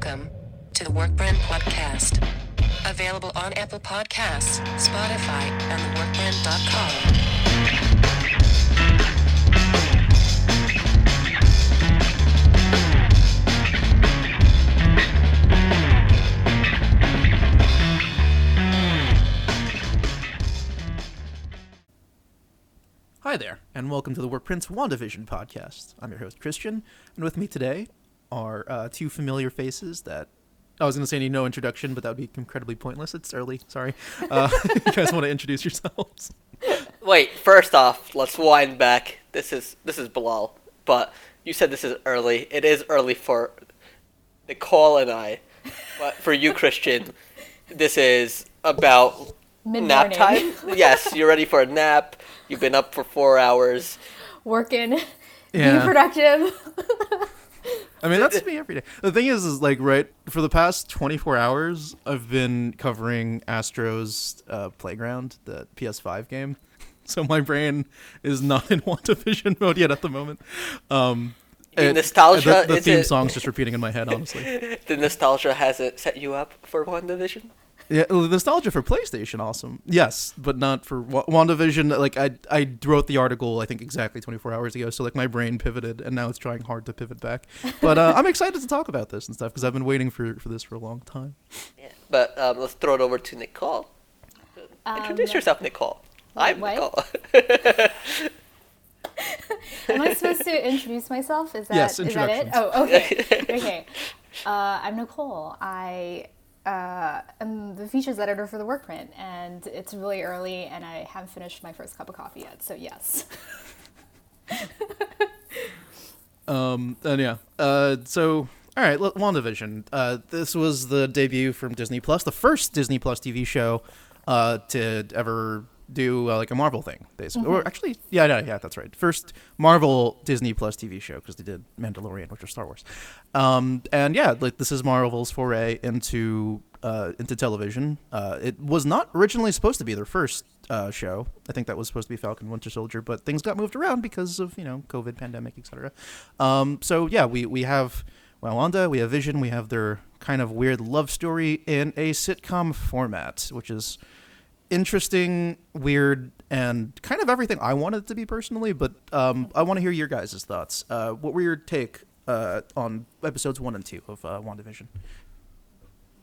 Welcome to the Workprint Podcast. Available on Apple Podcasts, Spotify, and theworkprint.com. Hi there, and welcome to the Workprint WandaVision podcast. I'm your host, Christian, and with me today are uh, two familiar faces that I was going to say need no introduction, but that would be incredibly pointless. It's early, sorry. Uh, you guys want to introduce yourselves? Wait, first off, let's wind back. This is this is Bilal, but you said this is early. It is early for Nicole and I, but for you, Christian, this is about nap Mid-morning. time. yes, you're ready for a nap. You've been up for four hours. working, Yeah. being productive. I mean, that's me every day. The thing is, is like, right, for the past 24 hours, I've been covering Astro's uh, Playground, the PS5 game. So my brain is not in WandaVision mode yet at the moment. Um, The nostalgia, The, the theme it- song's just repeating in my head, honestly. The nostalgia hasn't set you up for WandaVision? Yeah, nostalgia for PlayStation, awesome. Yes, but not for Wa- WandaVision. Like I, I wrote the article, I think exactly 24 hours ago. So like my brain pivoted, and now it's trying hard to pivot back. But uh, I'm excited to talk about this and stuff because I've been waiting for for this for a long time. Yeah. But um, let's throw it over to Nicole. Introduce Um, yourself, Nicole. I'm what? Nicole. Am I supposed to introduce myself? Is that Yes, is that it? Oh, okay. okay. Uh, I'm Nicole. I uh, I'm the features editor for the Workprint, and it's really early, and I haven't finished my first cup of coffee yet. So yes. Um, and yeah. Uh, so all right, WandaVision. Uh, this was the debut from Disney Plus, the first Disney Plus TV show uh, to ever do uh, like a Marvel thing, basically. Or actually, yeah, yeah, yeah, that's right. First Marvel Disney Plus TV show because they did Mandalorian, which was Star Wars. Um, and yeah, like this is Marvel's foray into uh, into television. Uh, it was not originally supposed to be their first uh, show. I think that was supposed to be Falcon Winter Soldier, but things got moved around because of you know COVID, pandemic, etc. Um, so yeah, we we have Wanda, we have Vision, we have their kind of weird love story in a sitcom format, which is interesting, weird, and kind of everything I wanted it to be personally. But um, I want to hear your guys' thoughts. Uh, what were your take uh, on episodes one and two of uh, WandaVision?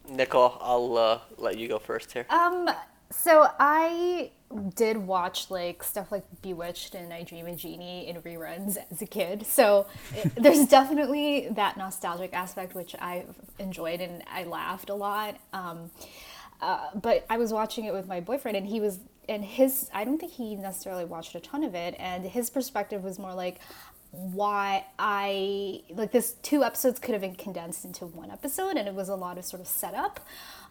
Nicole, I'll uh, let you go first here. Um. So I did watch like stuff like Bewitched and I Dream of Jeannie in reruns as a kid. So it, there's definitely that nostalgic aspect which I enjoyed and I laughed a lot. Um, uh, but I was watching it with my boyfriend and he was and his I don't think he necessarily watched a ton of it and his perspective was more like why I like this two episodes could have been condensed into one episode and it was a lot of sort of setup.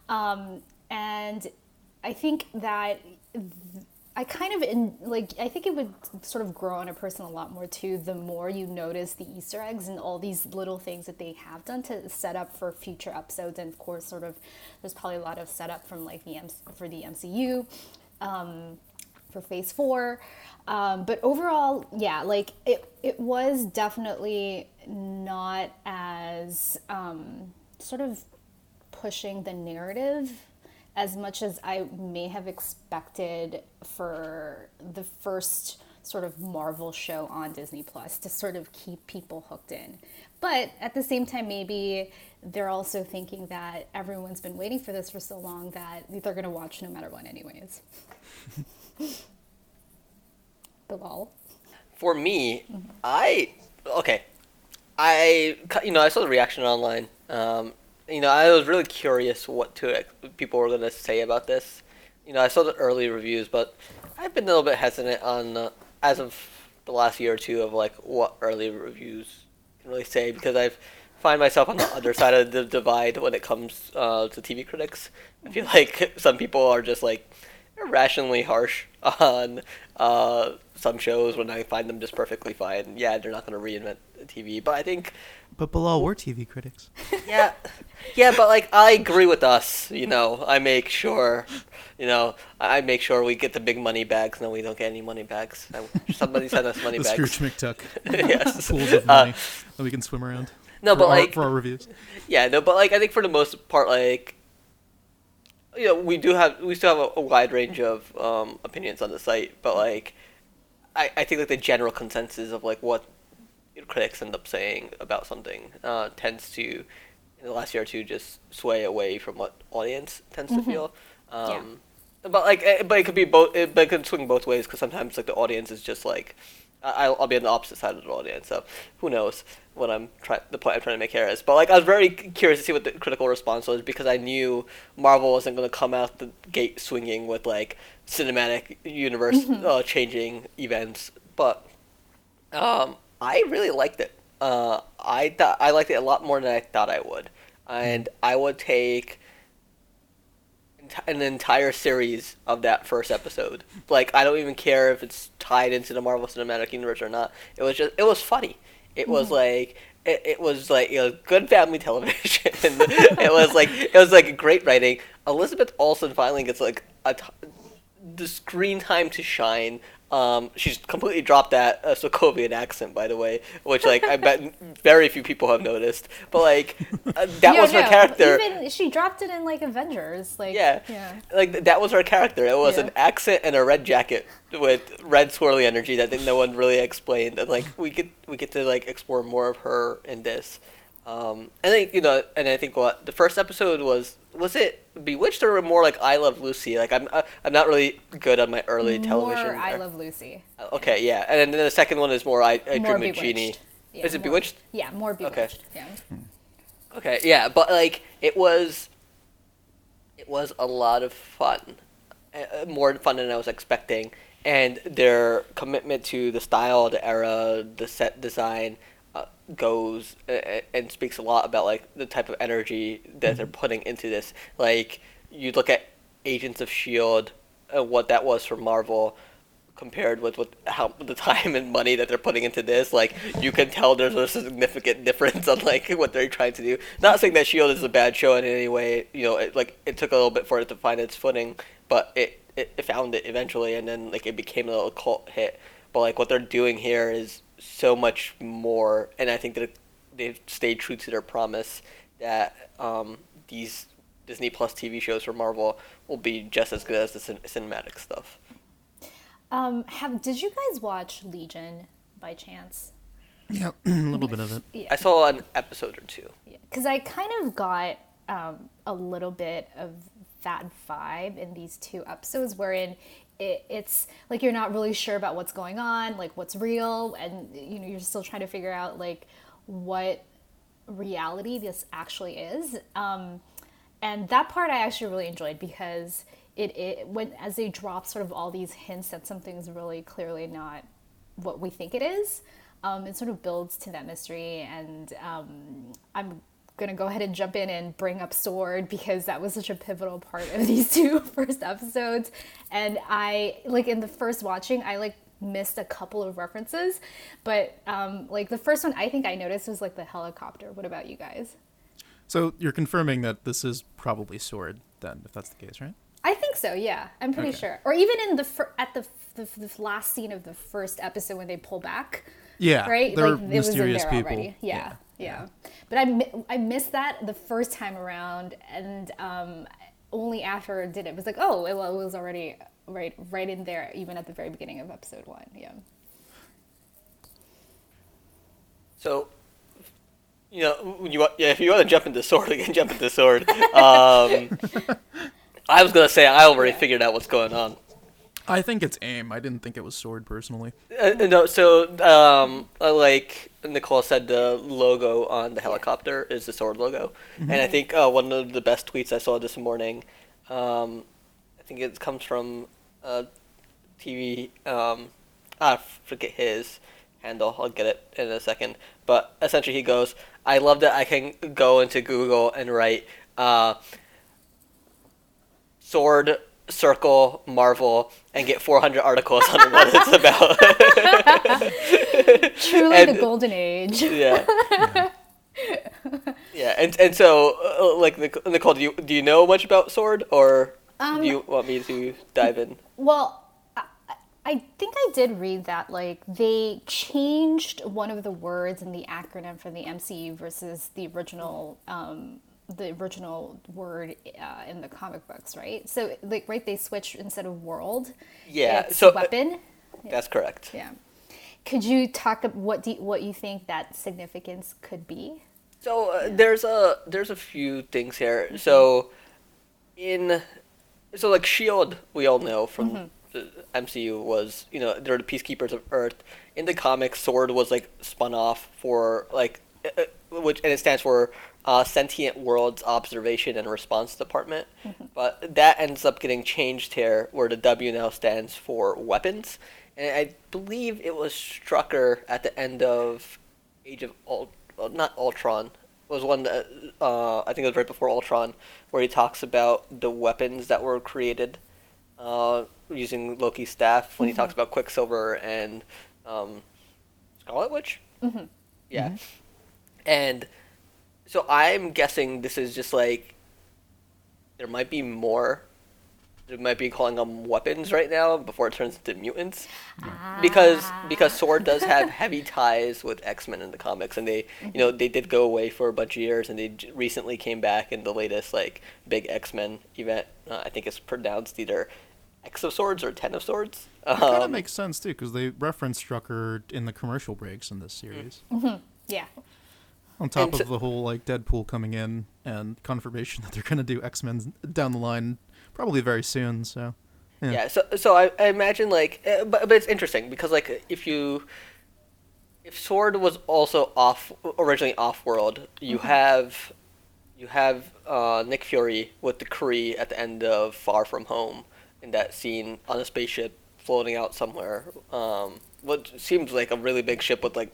Um, and I think that I kind of in like I think it would sort of grow on a person a lot more too the more you notice the Easter eggs and all these little things that they have done to set up for future episodes and of course sort of there's probably a lot of setup from like the M- for the MCU um, for Phase Four. Um, but overall, yeah, like it, it was definitely not as um, sort of pushing the narrative as much as I may have expected for the first sort of Marvel show on Disney Plus to sort of keep people hooked in. But at the same time, maybe they're also thinking that everyone's been waiting for this for so long that they're going to watch no matter what, anyways. Bilal. For me, I okay. I you know I saw the reaction online. Um, you know I was really curious what to people were gonna say about this. You know I saw the early reviews, but I've been a little bit hesitant on uh, as of the last year or two of like what early reviews can really say because I've find myself on the other side of the divide when it comes uh, to TV critics. I feel like some people are just like irrationally harsh on uh, some shows when I find them just perfectly fine. Yeah, they're not going to reinvent TV. But I think But Bilal, we're TV critics. yeah, yeah, but like I agree with us. You know, I make sure, you know, I make sure we get the big money bags. No, we don't get any money bags. I- Somebody send us money The bags. Scrooge McDuck yes. pools of Uh, money that we can swim around. no, but our, like for our reviews. Yeah, no, but like I think for the most part, like you know, we do have we still have a, a wide range of um, opinions on the site, but like I, I think like the general consensus of like what critics end up saying about something uh, tends to in the last year or two just sway away from what audience tends to feel. Um, But like, eh, but it could be both. It, but it could swing both ways because sometimes like the audience is just like, I- I'll, I'll be on the opposite side of the audience. So who knows what I'm trying. The point I'm trying to make here is. But like, I was very curious to see what the critical response was because I knew Marvel wasn't going to come out the gate swinging with like cinematic universe uh, changing events. But um, I really liked it. Uh, I I liked it a lot more than I thought I would, and I would take an entire series of that first episode. Like I don't even care if it's tied into the Marvel Cinematic Universe or not. It was just it was funny. It was like it, it was like you know, good family television. it was like it was like great writing. Elizabeth Olsen finally gets like a t- the screen time to shine. Um, she's completely dropped that uh, Sokovian accent, by the way, which like I bet very few people have noticed. But like uh, that Yeah, was her no, character. Even she dropped it in like Avengers. Like Yeah. yeah. Like th- that was her character. It was Yeah. an accent and a red jacket with red swirly energy that no one really explained. And like we get we get to like explore more of her in this. Um, I think you know, and I think what the first episode was was it Bewitched or more like I Love Lucy? Like I'm uh, I'm not really good on my early television. More I Love Lucy. Okay, yeah, and then the second one is more I, I more Dream of Jeannie. Yeah, is it more- Bewitched? Yeah, more Bewitched. Yeah. Okay, yeah, but like it was, it was a lot of fun, uh, more fun than I was expecting, and their commitment to the style, the era, the set design, uh, goes uh, and speaks a lot about like the type of energy that they're putting into this. Like you look at Agents of Shield, and uh, what that was for Marvel compared with what how the time and money that they're putting into this like you can tell there's a significant difference on like what they're trying to do. Not saying that shield is a bad show in any way you know it, like it took a little bit for it to find its footing but it, it it found it eventually and then like it became a little cult hit. But like what they're doing here is so much more and i think that they've stayed true to their promise that um these disney plus tv shows for marvel will be just as good as the cin- cinematic stuff Um, have did you guys watch Legion by chance? Yeah, a little bit of it. Yeah. I saw an episode or two. because I kind of got um, a little bit of that vibe in these two episodes, wherein it, it's like you're not really sure about what's going on, like what's real, and you know you're still trying to figure out like what reality this actually is. Um, and that part I actually really enjoyed because it, it when as they drop sort of all these hints that something's really clearly not what we think it is, um, it sort of builds to that mystery. And um, I'm gonna go ahead and jump in and bring up Sword because that was such a pivotal part of these two first episodes. And I like in the first watching, I like missed a couple of references, but um, like the first one I think I noticed was like the helicopter. What about you guys? So you're confirming that this is probably Sword, then, if that's the case, right? I think so. Yeah, I'm pretty Okay. sure. Or even in the fir- at the, the the last scene of the first episode when they pull back, Yeah, right? they're like it was in mysterious there people. already. Yeah, yeah. But I I missed that the first time around, and um, only after did it, it was like, oh, well, it was already right right in there, even at the very beginning of episode one. Yeah. So, you know, when you yeah, if you want to jump into sword, we can jump into sword. Um, I was gonna say I already figured out what's going on. I think it's AIM. I didn't think it was Sword personally. Uh, no, so um, uh, like Nicole said, the logo on the helicopter is the sword logo, and I think uh, one of the best tweets I saw this morning, um, I think it comes from uh, TV. Um, I forget his handle. I'll get it in a second. But essentially, he goes, "I love that I can go into Google and write." Uh, sword circle Marvel and get 400 articles on what it's about. Truly And- the golden age. yeah. Yeah, and and so uh, like Nic- Nicole, do you do you know much about Sword, or Um, do you want me to dive in? Well, I, I think I did read that like they changed one of the words in the acronym for the MCU versus the original um, the original word uh, in the comic books, right? So like right, they switched instead of world. Yeah, so, uh, weapon. That's correct. Yeah. Could you talk ab- what do you, what you think that significance could be? So uh, there's a there's a few things here. So in so like Shield, we all know from the MCU was you know they're the peacekeepers of Earth. In the comics, Sword was like spun off for like uh, uh, which and it stands for uh, Sentient Worlds Observation and Response Department. But that ends up getting changed here, where the W now stands for weapons. And I believe it was Strucker at the end of Age of Ult- not Ultron. Was one that uh, I think it was right before Ultron, where he talks about the weapons that were created uh, using Loki's staff. When he talks about Quicksilver and um, Scarlet Witch. Mm-hmm. Yeah, and so I'm guessing this is just like there might be more. They might be calling them weapons right now before it turns into mutants because because Sword does have heavy ties with X Men in the comics, and they you know they did go away for a bunch of years, and they j- recently came back in the latest like big X Men event. Uh, I think it's pronounced either X of Swords or Ten of Swords. Kind of Um, makes sense too, because they reference Strucker in the commercial breaks in this series. Yeah. On top of the whole like Deadpool coming in and confirmation that they're gonna do X Men down the line, probably very soon. So yeah, yeah so so I, I imagine like uh, but, but it's interesting because like if you if sword was also off originally off world you have you have uh, nick fury with the kree at the end of far from home in that scene on a spaceship floating out somewhere um, what seems like a really big ship with like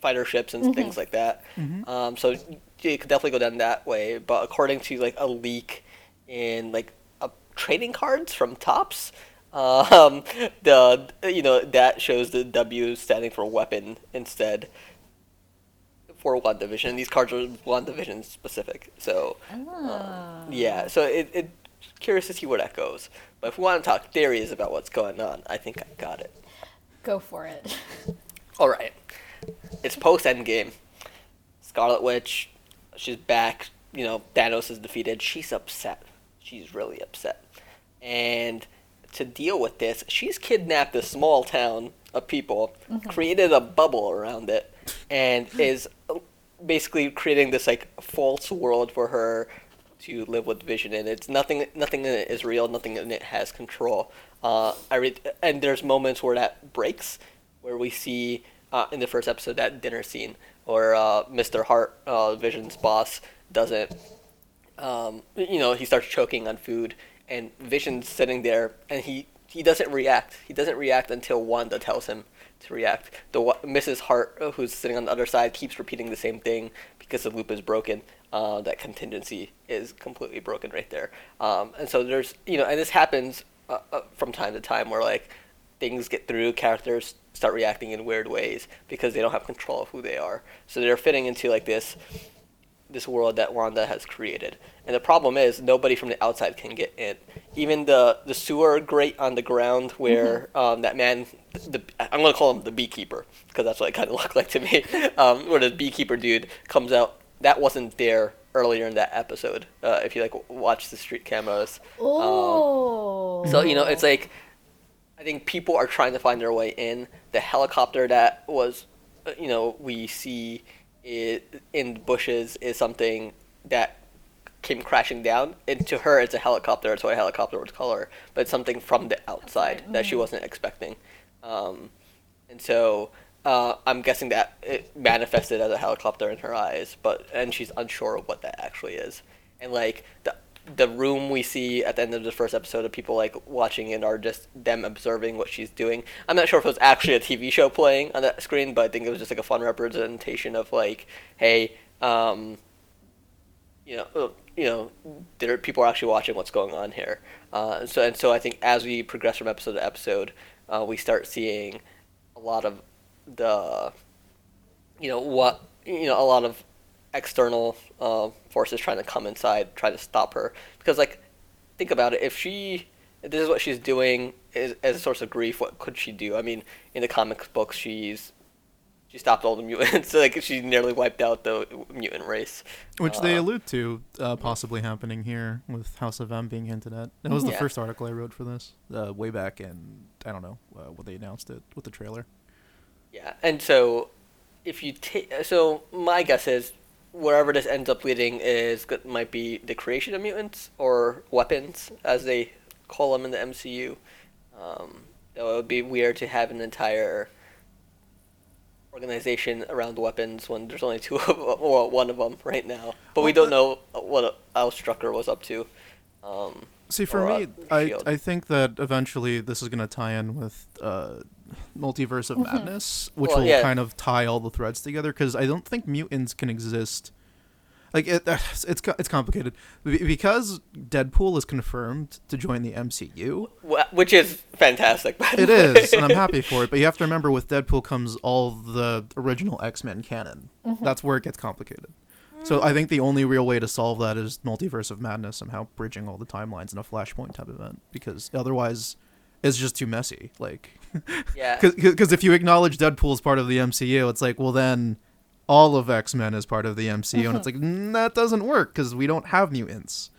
fighter ships and things like that um, so you could definitely go down that way but according to like a leak in like uh, trading cards from Topps. Um, the you know that shows the W standing for weapon instead for WandaVision. These cards are WandaVision specific, so uh, yeah. So it, it curious to see where that goes. But if we want to talk theories about what's going on, I think I got it. Go for it. All right, it's post Endgame. Scarlet Witch, she's back. You know, Thanos is defeated. She's upset. She's really upset. And to deal with this, she's kidnapped a small town of people, mm-hmm. created a bubble around it, and hmm. is uh, basically creating this like false world for her to live with Vision in. It's nothing. Nothing in it is real. Nothing in it has control. Uh, I read, and there's moments where that breaks, where we see uh, in the first episode that dinner scene where uh, Mr. Hart, uh, Vision's boss, doesn't. Um, you know, he starts choking on food, and Vision's sitting there, and he he doesn't react. He doesn't react until Wanda tells him to react. The Mrs. Hart, uh, who's sitting on the other side, keeps repeating the same thing because the loop is broken. Uh, that contingency is completely broken right there. Um, and so there's you know, and this happens uh, uh, from time to time where like things get through, characters start reacting in weird ways because they don't have control of who they are. So they're fitting into like this this world that Wanda has created. And the problem is nobody from the outside can get in. Even the the sewer grate on the ground where um, that man, the I'm gonna call him the beekeeper because that's what it kind of looked like to me. Um, where the beekeeper dude comes out, that wasn't there earlier in that episode. Uh, if you like w- watch the street cameras. Oh. So you know, it's like I think people are trying to find their way in. The helicopter that was, uh, you know, we see it in the bushes is something that came crashing down. And to her, it's a helicopter. That's why a helicopter would call her. But it's something from the outside that she wasn't expecting. Um, and so uh, I'm guessing that it manifested as a helicopter in her eyes, but and she's unsure of what that actually is. And like the the room we see at the end of the first episode of people like watching it are just them observing what she's doing. I'm not sure if it was actually a TV show playing on that screen, but I think it was just like a fun representation of like, hey, um, you know, uh, you know, there people are actually watching what's going on here. Uh, so and so I think as we progress from episode to episode, uh, we start seeing a lot of the, you know, what you know, a lot of external uh, forces trying to come inside, try to stop her. Because like, think about it. If she, if this is what she's doing is, as a source of grief, what could she do? I mean, in the comic books, she's she stopped all the mutants. like she nearly wiped out the mutant race. Which they Uh, allude to uh, possibly happening here with House of M being hinted at. That was the Yeah. first article I wrote for this, uh, way back in I don't know uh, what they announced it with the trailer. Yeah, and so if you take, so my guess is wherever this ends up leading is might be the creation of mutants or weapons, as they call them in the MCU. Um, though it would be weird to have an entire organization around weapons when there's only two of or one of them right now. But we don't know what Al Strucker was up to. Um, See, for uh, me, I I think that eventually this is going to tie in with uh, Multiverse of mm-hmm. Madness, which Well, will yeah. kind of tie all the threads together. Because I don't think mutants can exist. Like it, uh, it's co- it's complicated because Deadpool is confirmed to join the MCU. wh- which is fantastic. by the It way. is, and I'm happy for it. But you have to remember, with Deadpool comes all the original X Men canon. Mm-hmm. That's where it gets complicated. So mm. I think the only real way to solve that is Multiverse of Madness somehow bridging all the timelines in a Flashpoint type event, because otherwise, it's just too messy. Like, yeah. because if you acknowledge Deadpool as part of the MCU, it's like, well then. All of X Men is part of the MCU, and it's like mm, that doesn't work because we don't have mutants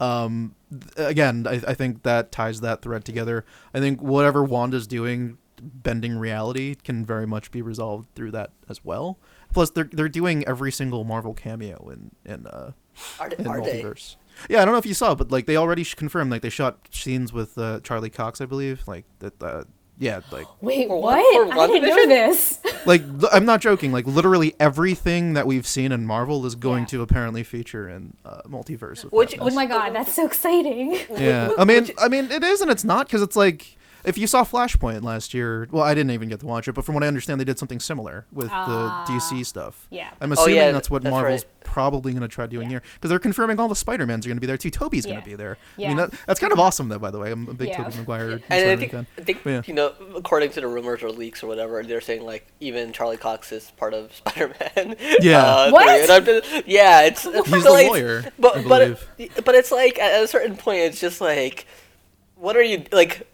um th- again I, I think that ties that thread together i think whatever wanda's doing bending reality can very much be resolved through that as well plus they're they're doing every single marvel cameo in in uh Are, in are they? multiverse yeah i don't know if you saw but like they already confirmed like they shot scenes with uh, charlie cox i believe like that uh, yeah like Wait, For what? one- for I didn't know this. like I'm not joking like literally everything that we've seen in marvel is going Yeah. to apparently feature in uh, multiverse of Which- Madness. Oh my god, that's so exciting. Yeah, I mean, I mean, it is and it's not because it's like if you saw Flashpoint last year. Well, I didn't even get to watch it, but from what I understand, they did something similar with Ah. the DC stuff. Yeah. I'm Oh, assuming yeah, that's what that's Marvel's right. probably going to try doing Yeah. here because they're confirming all the Spider Mans are going to be there too. Tobey's going to be there. I Yeah. mean, that, that's kind of awesome, though. By the way, I'm a big Yeah. Tobey Maguire And I think, fan. I think But yeah. you know, according to the rumors or leaks or whatever, they're saying like even Charlie Cox is part of Spider-Man. Yeah. Uh, What? And I'm just- yeah, it's, it's He's so, the like, lawyer, I But but it- but it's like at a certain point, it's just like, what are you like?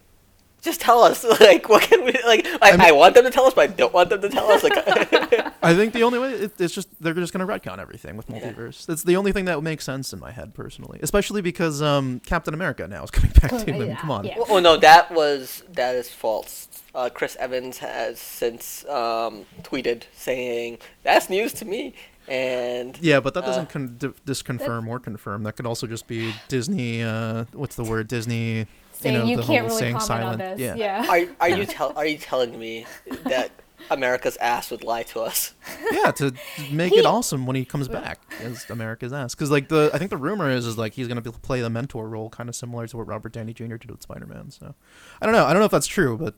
Just tell us, like, what can we like? I, I, mean- want them to tell us, but I don't want them to tell us. Like, I think the only way it, it's just they're just going to retcon everything with Yeah. multiverse. That's the only thing that would make sense in my head personally, especially because um, Captain America now is coming back to him. Yeah, Come on. yeah. oh no, that was that is false. Uh, Chris Evans has since um, tweeted saying that's news to me, and Yeah, but that Uh, doesn't con- d- disconfirm or confirm. That could also just be Disney. Uh, what's the word? Disney. Saying know, you the can't whole really saying comment silent. on this. Yeah. Yeah. Are are you tell are you telling me that America's ass would lie to us? yeah, to make He- it awesome when he comes back as America's ass. Because like the, I think the rumor is is like he's gonna be, play the mentor role, kind of similar to what Robert Downey Jr. did with Spider Man. So I don't know. I don't know if that's true, but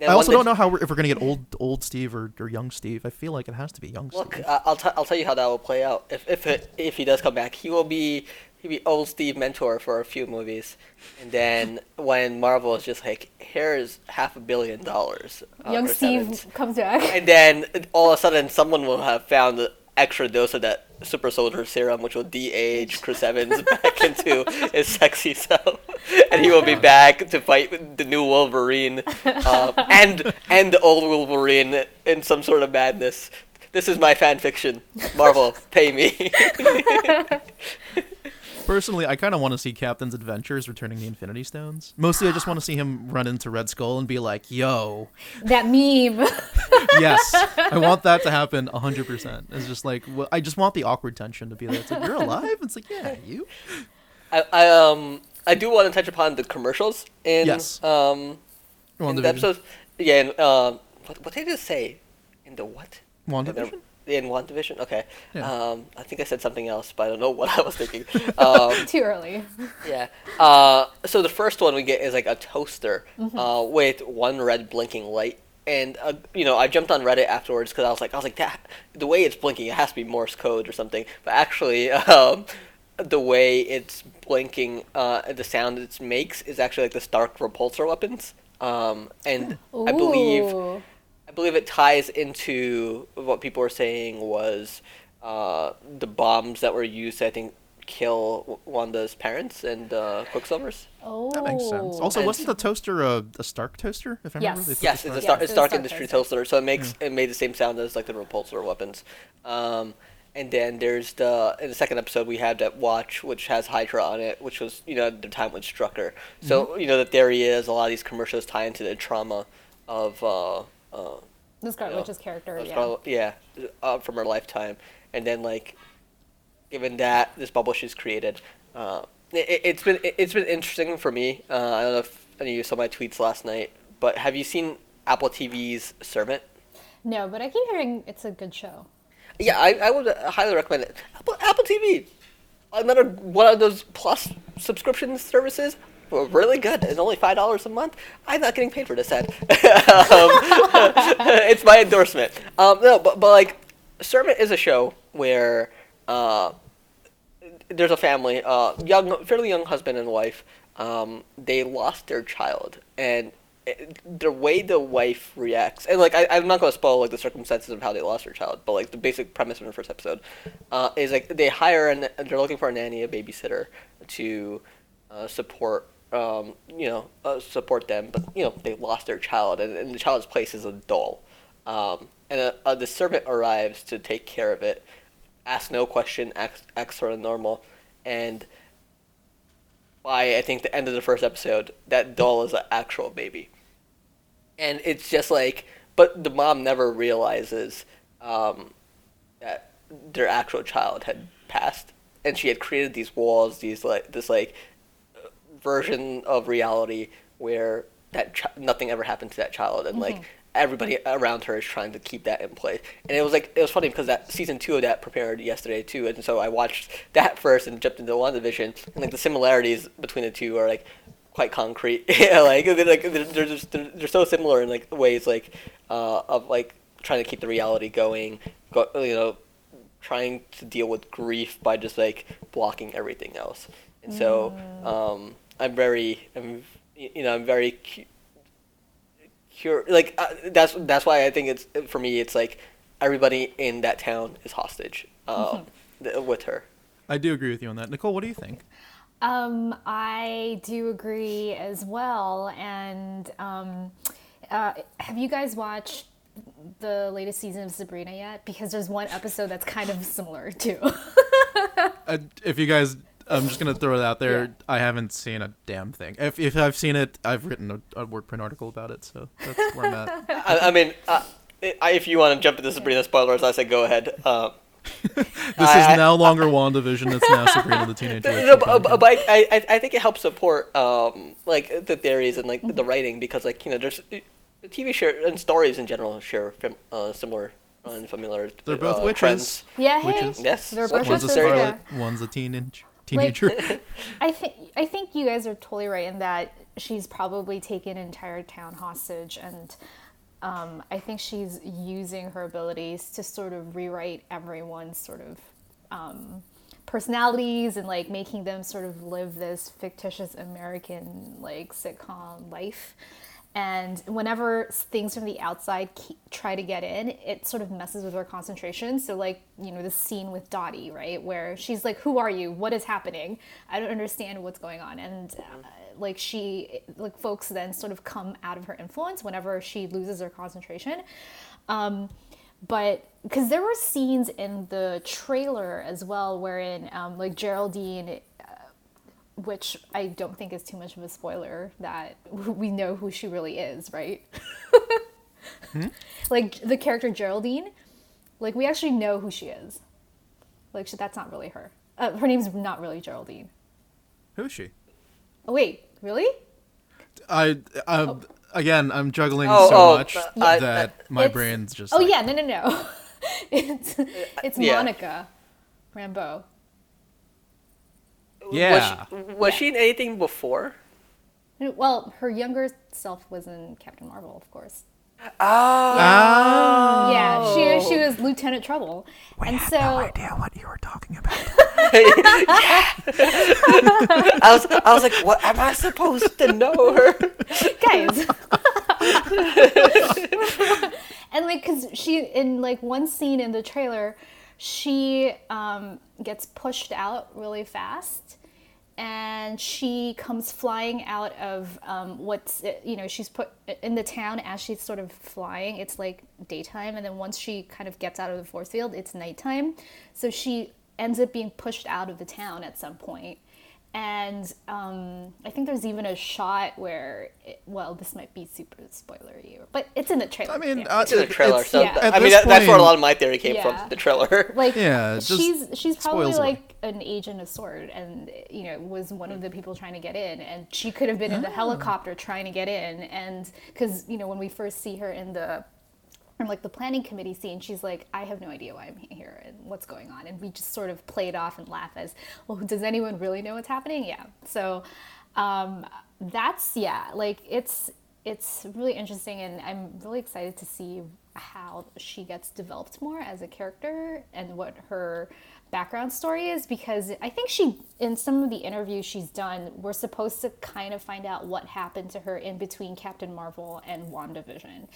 Then I also don't know how we're, if we're gonna get old old Steve or, or young Steve. I feel like it has to be young Look, Steve. I- I'll t- I'll tell you how that will play out. If if it, if he does come back, he will be he'll be old Steve mentor for a few movies, and then when Marvel is just like, here's half a billion dollars, uh, Young Steve Sevens," comes back. and then all of a sudden someone will have found the extra dose of that super soldier serum, which will de-age Chris Evans back into his sexy self, and he will be back to fight the new Wolverine, um, and and the old Wolverine in some sort of madness. This is my fan fiction. Marvel, pay me. Personally, I kind of want to see Captain's adventures returning the Infinity Stones. Mostly, I just want to see him run into Red Skull and be like, "Yo, that meme. yes, I want that to happen 100%. It's just like, wh- I just want the awkward tension to be there. It's like, you're alive? It's like, yeah, you? I, I um I do want to touch upon the commercials in Yes. um in the WandaVision. episodes. Yeah, and, um, what what did you say? In the what? WandaVision? In one division. Okay. Yeah. Um, I think I said something else, but I don't know what I was thinking. um, Too early. yeah. Uh, so the first one we get is like a toaster Mm-hmm. uh, with one red blinking light. And uh, you know, I jumped on Reddit afterwards because I was like, I was like, that the way it's blinking, it has to be Morse code or something. But actually, um, the way it's blinking, uh, the sound it makes is actually like the Stark repulsor weapons. Um, and I believe Ooh. I believe it ties into what people were saying was uh, the bombs that were used to, I think, kill Wanda's parents and uh, Quicksilver's. Oh, That makes sense. Also, And- wasn't the toaster a, a Stark toaster? If I Yes. They put Yes, it's a Stark- Stark, Yes, it's it's Stark Stark Industries toaster. toaster, so it makes it made the same sound as like the repulsor weapons. Um, and then there's the in the second episode we had that watch which has Hydra on it, which was you know at the time with Strucker. So you know the theory is a lot of these commercials tie into the trauma of uh, uh, the Scarlet. Witch's character. Yeah. Scarlet- yeah, uh, from her lifetime, and then like, given that this bubble she's created, uh, it, it's been it's been interesting for me. Uh, I don't know if any of you saw my tweets last night, but have you seen Apple TV's Servant? No, but I keep hearing it's a good show. Yeah, I, I would highly recommend it. Apple, Apple TV, another one of those plus subscription services. Were Really good. It's only five dollars a month. I'm not getting paid for this ad. um, it's my endorsement. Um, no, but but like, Servant is a show where uh, there's a family, uh, young, fairly young husband and wife. Um, they lost their child, and the way the wife reacts, and like I, I'm not going to spoil like the circumstances of how they lost their child, but like the basic premise of the first episode uh, is like they hire and they're looking for a nanny, a babysitter to uh, support. Um, you know, uh, support them, but you know they lost their child, and, and the child's place is a doll. Um, and uh, uh, the servant arrives to take care of it, asks no question, acts sort of normal, and by I think the end of the first episode, that doll is an actual baby, and it's just like, but the mom never realizes um, that their actual child had passed, and she had created these walls, these like this like version of reality where that ch- nothing ever happened to that child, and like everybody around her is trying to keep that in place. And it was like it was funny because that season two of that premiered yesterday too, and so I watched that first and jumped into WandaVision, and like the similarities between the two are like quite concrete. yeah, like they're like they're, they're just they're, they're so similar in like ways like uh, of like trying to keep the reality going, go, you know, trying to deal with grief by just like blocking everything else. And so um, I'm very, I'm, you know, I'm very cu- cur- like uh, that's that's why I think it's for me. It's like everybody in that town is hostage uh, th- with her. I do agree with you on that. Nicole, what do you think? Um, I do agree as well. And um, uh, have you guys watched the latest season of Sabrina yet? Because there's one episode that's kind of similar too. Uh, if you guys, I'm just gonna throw it out there. Yeah. I haven't seen a damn thing. If if I've seen it, I've written a, a Workprint article about it. So that's where I'm at. I, I mean, uh, I, if you want to jump into Sabrina spoilers, I say go ahead. Uh, This I- is no longer WandaVision. It's now Sabrina the Teenage Witch. No, but, but, but I, I, I think it helps support um, like the theories and like the writing because like you know there's the TV share and stories in general share fam- uh, similar and familiar. They're both uh, witches. trends. yeah, hey, Witches. Yes, They're both witches. One's a witches, yeah. Scarlet, one's a teenage teenager. I think I think you guys are totally right in that she's probably taken an entire town hostage, and um, I think she's using her abilities to sort of rewrite everyone's sort of um, personalities and like making them sort of live this fictitious American like sitcom life. And whenever things from the outside keep, try to get in, it sort of messes with her concentration. So, like, you know, the scene with Dottie, right? Where she's like, Who are you? What is happening? I don't understand what's going on. And, uh, like, she, like, folks then sort of come out of her influence whenever she loses her concentration. Um, but because there were scenes in the trailer as well wherein, um, like, Geraldine which I don't think is too much of a spoiler that we know who she really is, right? Like the character Geraldine, like we actually know who she is. Like she, that's not really her. Uh, her name's not really Geraldine. Who is she? Oh wait, really? I uh, again, I'm juggling Oh, so oh, much uh, I- that my brain's just. Oh like, yeah, no, no, no. it's it's Yeah. Monica Rambeau. Yeah. Was she, was she in anything before? Well, her younger self was in Captain Marvel, of course. Oh. Yeah, she she was Lieutenant Trouble, and so no idea what you were talking about. I was I was like, what am I supposed to know her? guys and like because she in like one scene in the trailer she um, gets pushed out really fast and she comes flying out of um, what's you know she's put in the town as she's sort of flying. It's like daytime and then once she kind of gets out of the force field it's nighttime. So she ends up being pushed out of the town at some point and um, I think there's even a shot where, it, well, this might be super spoilery, but it's in the trailer. I mean, yeah. uh, It's in the trailer, so Yeah. I mean this that, that's where a lot of my theory came Yeah. from. The trailer. like Yeah, she's she's probably spoils away. like an agent of sword and you know was one of the people trying to get in and she could have been in the helicopter trying to get in and because you know when we first see her in the in like the planning committee scene she's like i have no idea why i'm here and what's going on. And we just sort of play it off and laugh as well does anyone really know what's happening? Yeah. So um, that's yeah like it's it's really interesting and i'm really excited to see how she gets developed more as a character and what her background story is because i think she in some of the interviews she's done we're supposed to kind of find out what happened to her in between captain marvel and wandavision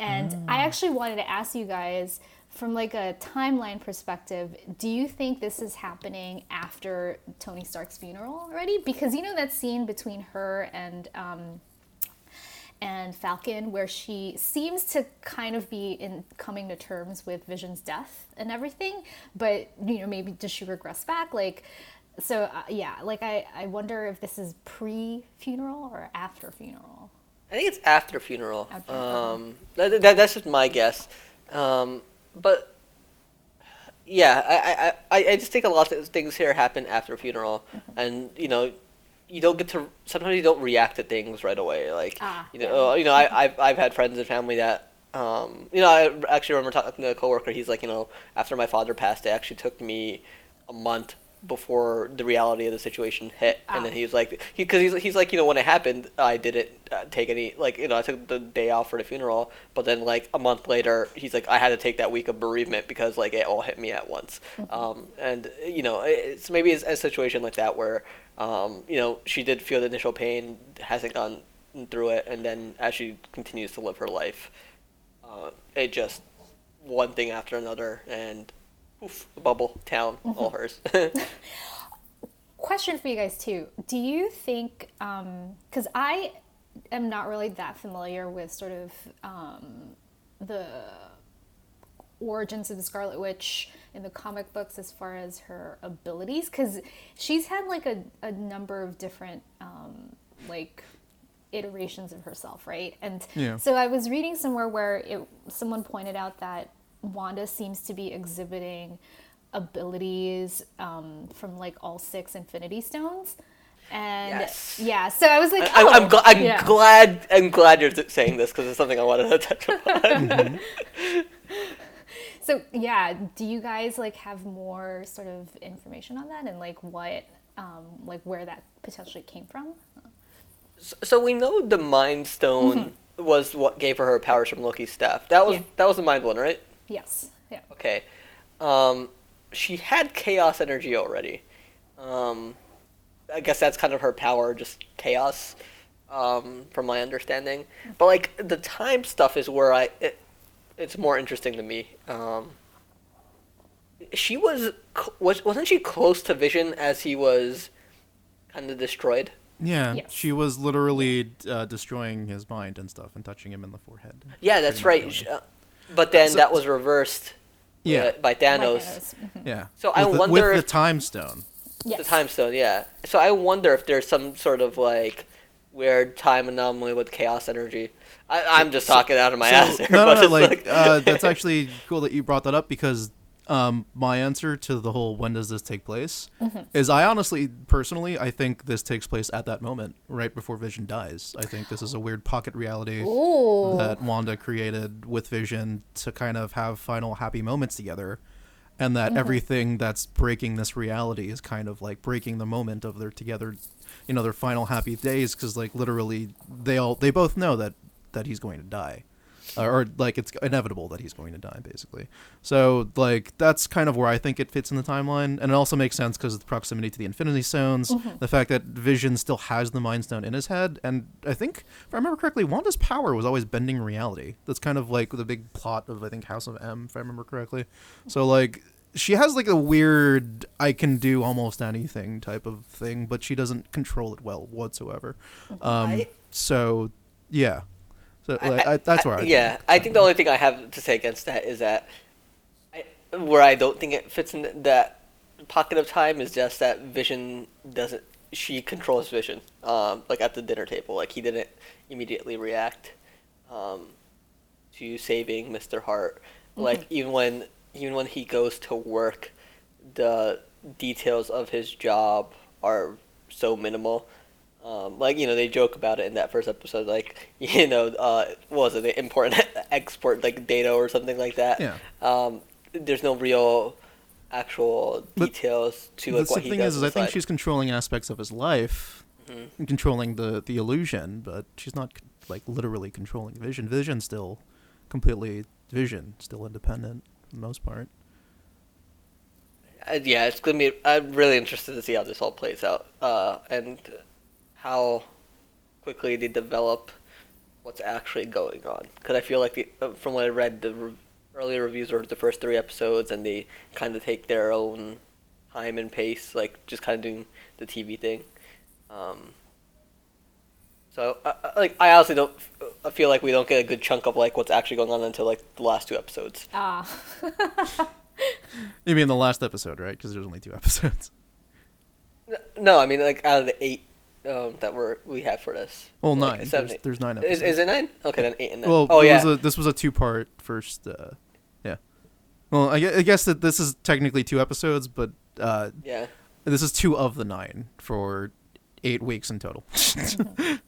and i actually wanted to ask you guys from like a timeline perspective, do you think this is happening after Tony Stark's funeral already? Because you know that scene between her and um, and Falcon, where she seems to kind of be in coming to terms with Vision's death and everything, but you know maybe does she regress back? Like, so uh, yeah, like I I wonder if this is pre funeral or after funeral. I think it's after funeral. After, um, that, that, that's just my guess. Um, but yeah, I, I, I, just think a lot of things here happen after funeral, and you know, you don't get to. Sometimes you don't react to things right away. Like Ah, you know, you know, I, I've, I've had friends and family that. Um, you know, I actually remember talking to a coworker. He's like, you know, after my father passed, it actually took me a month before the reality of the situation hit, and then Ah. he was like, because he's, he's like, you know, when it happened, I didn't uh, take any, like, you know, I took the day off for the funeral, but then like a month later, he's like, I had to take that week of bereavement because like it all hit me at once, um, and you know, it's maybe it's a situation like that where, um, you know, she did feel the initial pain, hasn't gone through it, and then as she continues to live her life, uh, it just one thing after another, and oof, bubble town, all hers. question for you guys too. Do you think, because I am not really that familiar with sort of um, the origins of the Scarlet Witch in the comic books as far as her abilities, because she's had like a, a number of different um, like iterations of herself, right? And Yeah. so I was reading somewhere where it someone pointed out that Wanda seems to be exhibiting abilities um, from like all six Infinity Stones. And Yes. yeah, so I was like, I, I'm, oh, gl- I'm yeah. glad. I'm glad you're saying this because it's something I wanted to touch upon. So yeah, do you guys like have more sort of information on that and like what, um, like where that potentially came from? so we know the Mind Stone was what gave her her powers from Loki's staff. That was Yeah. that was the Mind one, right? Yes. Yeah. Okay. Um, she had chaos energy already. Um, I guess that's kind of her power, just chaos, um, from my understanding. But like the time stuff is where I it, it's more interesting to me. Um, she was was wasn't she close to Vision as he was kind of destroyed? Yeah, Yes. she was literally uh, destroying his mind and stuff and touching him in the forehead. Yeah, that's right. much Sh- uh, But then So- that was reversed. Yeah. uh, by Thanos. Thanos. Mhm. Yeah. So I with the, wonder with if- the time stone. Yes. The time stone, yeah. So I wonder if there's some sort of like weird time anomaly with chaos energy. I, I'm just talking out of my ass here, no, but no, no, it's like uh, that's actually cool that you brought that up because um, my answer to the whole when does this take place Mm-hmm. is I honestly, personally, I think this takes place at that moment, right before Vision dies. I think this is a weird pocket reality Ooh. that Wanda created with Vision to kind of have final happy moments together. And Mm-hmm. that everything that's breaking this reality is kind of like breaking the moment of their together, you know, their final happy days. Because like literally, they all they both know that that he's going to die. Or like it's inevitable that he's going to die basically. So like that's kind of where i think it fits in the timeline. And it also makes sense because of the proximity to the infinity stones the fact that vision still has the mind stone in his head. And i think if i remember correctly wanda's power was always bending reality. That's kind of like the big plot of i think house of m if i remember correctly. So like she has like a weird i can do almost anything type of thing but she doesn't control it well whatsoever. Um so yeah I- like, I, that's where I, yeah, I think the only thing I have to say against that is that I, where I don't think it fits in that pocket of time is just that Vision doesn't. She controls Vision, um, like at the dinner table. Like he didn't immediately react um, to saving Mister Hart. Like even when even when he goes to work, the details of his job are so minimal. Um, like you know, they joke about it in that first episode. Like you know, uh, what was it? They import and export like data or something like that. Yeah. Um, there's no real actual But details to like what the he thing does. is, is I think she's controlling aspects of his life, Mm-hmm. and controlling the the illusion, but she's not like literally controlling Vision. Vision's still completely Vision, still independent for the most part. Uh, yeah, it's gonna be. I'm really interested to see how this all plays out, uh, and how quickly they develop what's actually going on. Because I feel like the, uh, from what I read, the re- earlier reviews were the first three episodes, and they kind of take their own time and pace, like just kind of doing the TV thing. Um, so, uh, like, I honestly don't I feel like we don't get a good chunk of like what's actually going on until like the last two episodes. Ah, You mean the last episode, right? Because there's only two episodes. No, I mean like out of the eight um, that we're we have for this. Well, Like, nine. seven, There's, there's nine Is, episodes. is it nine? Okay, then eight and nine. Well, oh yeah. was a, this was a two-part first. Uh, yeah. Well, I, gue- I guess that this is technically two episodes, but uh, yeah. this is two of the nine for eight weeks in total.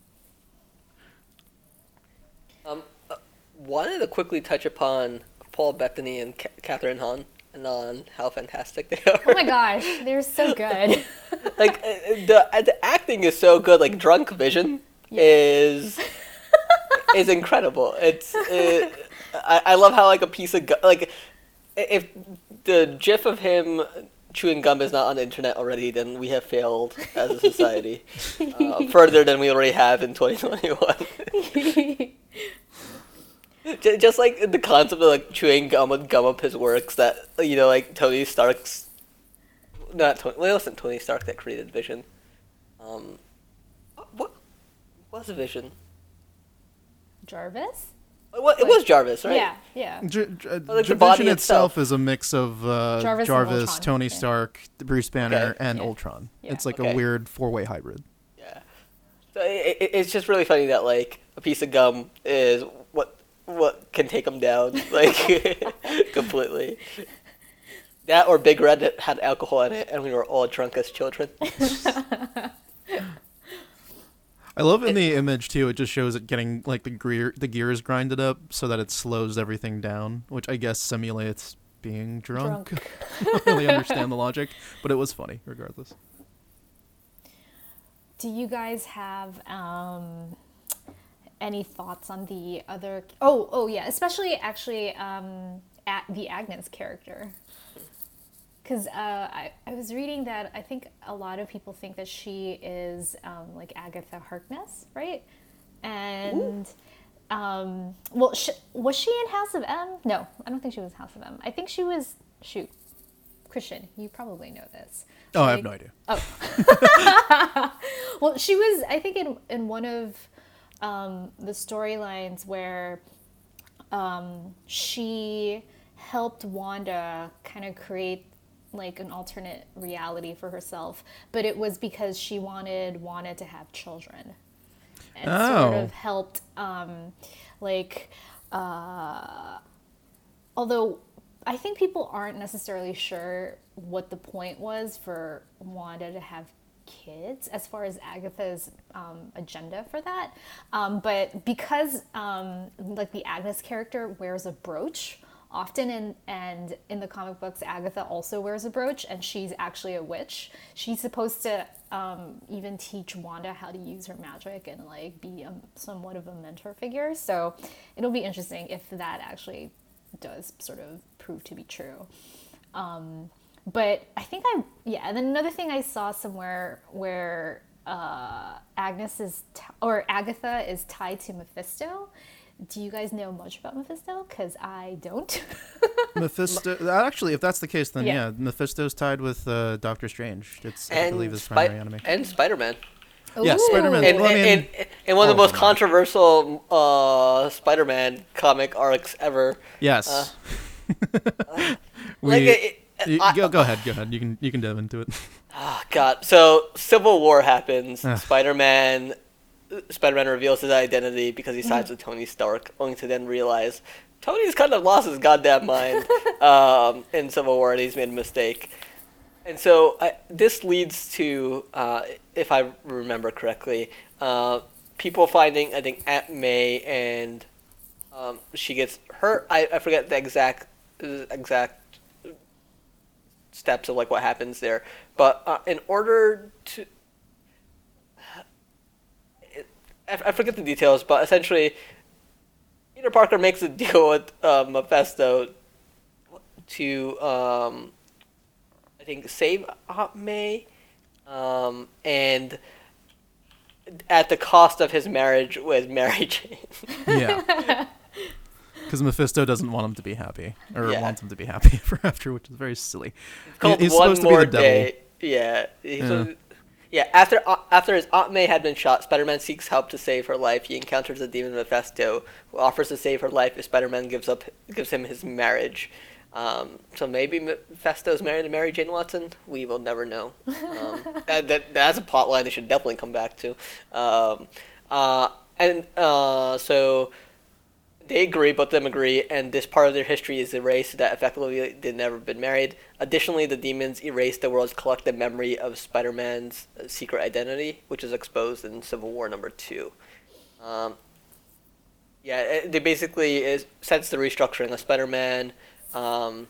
Um, uh, wanted to quickly touch upon Paul Bettany and Ca- Kathryn Hahn and on how fantastic they are. oh my gosh, they're so good. like uh, the uh, the acting is so good. Like Drunk Vision is is incredible. It's uh, I I love how like a piece of gu- like if the GIF of him chewing gum is not on the internet already, then we have failed as a society uh, further than we already have in 2021. Ju- Just like the concept of like chewing gum would gum up his works that you know like Tony Stark's not Tony well it wasn't Tony Stark that created Vision. Um what was Vision? Jarvis? It was, it was Jarvis, right? Yeah, yeah. J- J- uh, like the Vision itself itself. is a mix of uh, Jarvis Jarvis, Tony yeah. Stark, Bruce Banner, Okay. and Yeah. Ultron. Yeah. It's like Okay. a weird four-way hybrid. Yeah. So it, it, it's just really funny that like a piece of gum is what what can take them down like completely. That or Big Red that had alcohol in it, and we were all drunk as children. I love in the image too. It just shows it getting like the gear, the gears grinded up so that it slows everything down, which I guess simulates being drunk. Drunk. I don't really understand the logic, but it was funny regardless. Do you guys have um, any thoughts on the other? Oh, oh yeah, especially actually um, at the Agnes character. Because uh, I, I was reading that I think a lot of people think that she is um, like Agatha Harkness, right? And um, well, sh- was she in House of M? No, I don't think she was House of M. I think she was shoot. Christian, you probably know this. Oh, I have no idea. Oh. well, she was, I think, in in one of um, the storylines where um, she helped Wanda kind of create like an alternate reality for herself, but it was because she wanted Wanda to have children, and sort Oh. of helped, um, like, uh, although I think people aren't necessarily sure what the point was for Wanda to have kids as far as Agatha's um, agenda for that. Um, but because um, like the Agnes character wears a brooch often in and in the comic books agatha also wears a brooch and she's actually a witch. She's supposed to um, even teach wanda how to use her magic and like be a, somewhat of a mentor figure. So it'll be interesting if that actually does sort of prove to be true. Um, but i think i yeah and then another thing i saw somewhere where uh, agnes is t- or agatha is tied to mephisto do you guys know much about Mephisto? Because I don't. Mephisto. uh, Actually, if that's the case, then Yeah. yeah, Mephisto's tied with uh, Doctor Strange. It's I believe and his Spi- primary enemy. and Spider-Man. Yeah, Spider-Man. And, Well, I mean, and, and one of the all most of them are. controversial uh, Spider-Man comic arcs ever. yes. Like we, it, you- I- go, go ahead. Go ahead. You can you can dive into it. Oh God! So Civil War happens. Spider-Man, Spider-Man reveals his identity because he sides with Tony Stark, only to then realize Tony's kind of lost his goddamn mind um, in Civil War, and he's made a mistake. And so I, this leads to, uh, if I remember correctly, uh, people finding I think Aunt May and um, she gets hurt. I, I forget the exact exact steps of like what happens there. But uh, in order to, it, I, I forget the details, but essentially, Peter Parker makes a deal with uh, Mephisto to, um, I think, save Aunt May, um, and at the cost of his marriage with Mary Jane. Yeah. Because Mephisto doesn't want him to be happy, or Yeah. wants him to be happy ever after, which is very silly. He- called he's one supposed to more be the devil. day. Yeah. He's Yeah. yeah. After uh, after his Aunt May had been shot, Spider-Man seeks help to save her life. He encounters the demon Mephisto, who offers to save her life if Spider-Man gives up gives him his marriage. Um, so maybe Mephisto's married to Mary Jane Watson. We will never know. Um, that, that that's a plot line they should definitely come back to. Um, uh, and uh, so they agree, both of them agree, and this part of their history is erased that effectively they'd never been married. Additionally, the demons erase the world's collective memory of Spider-Man's uh, secret identity, which is exposed in Civil War number two. Um, yeah, they basically is since the restructuring of Spider-Man, um,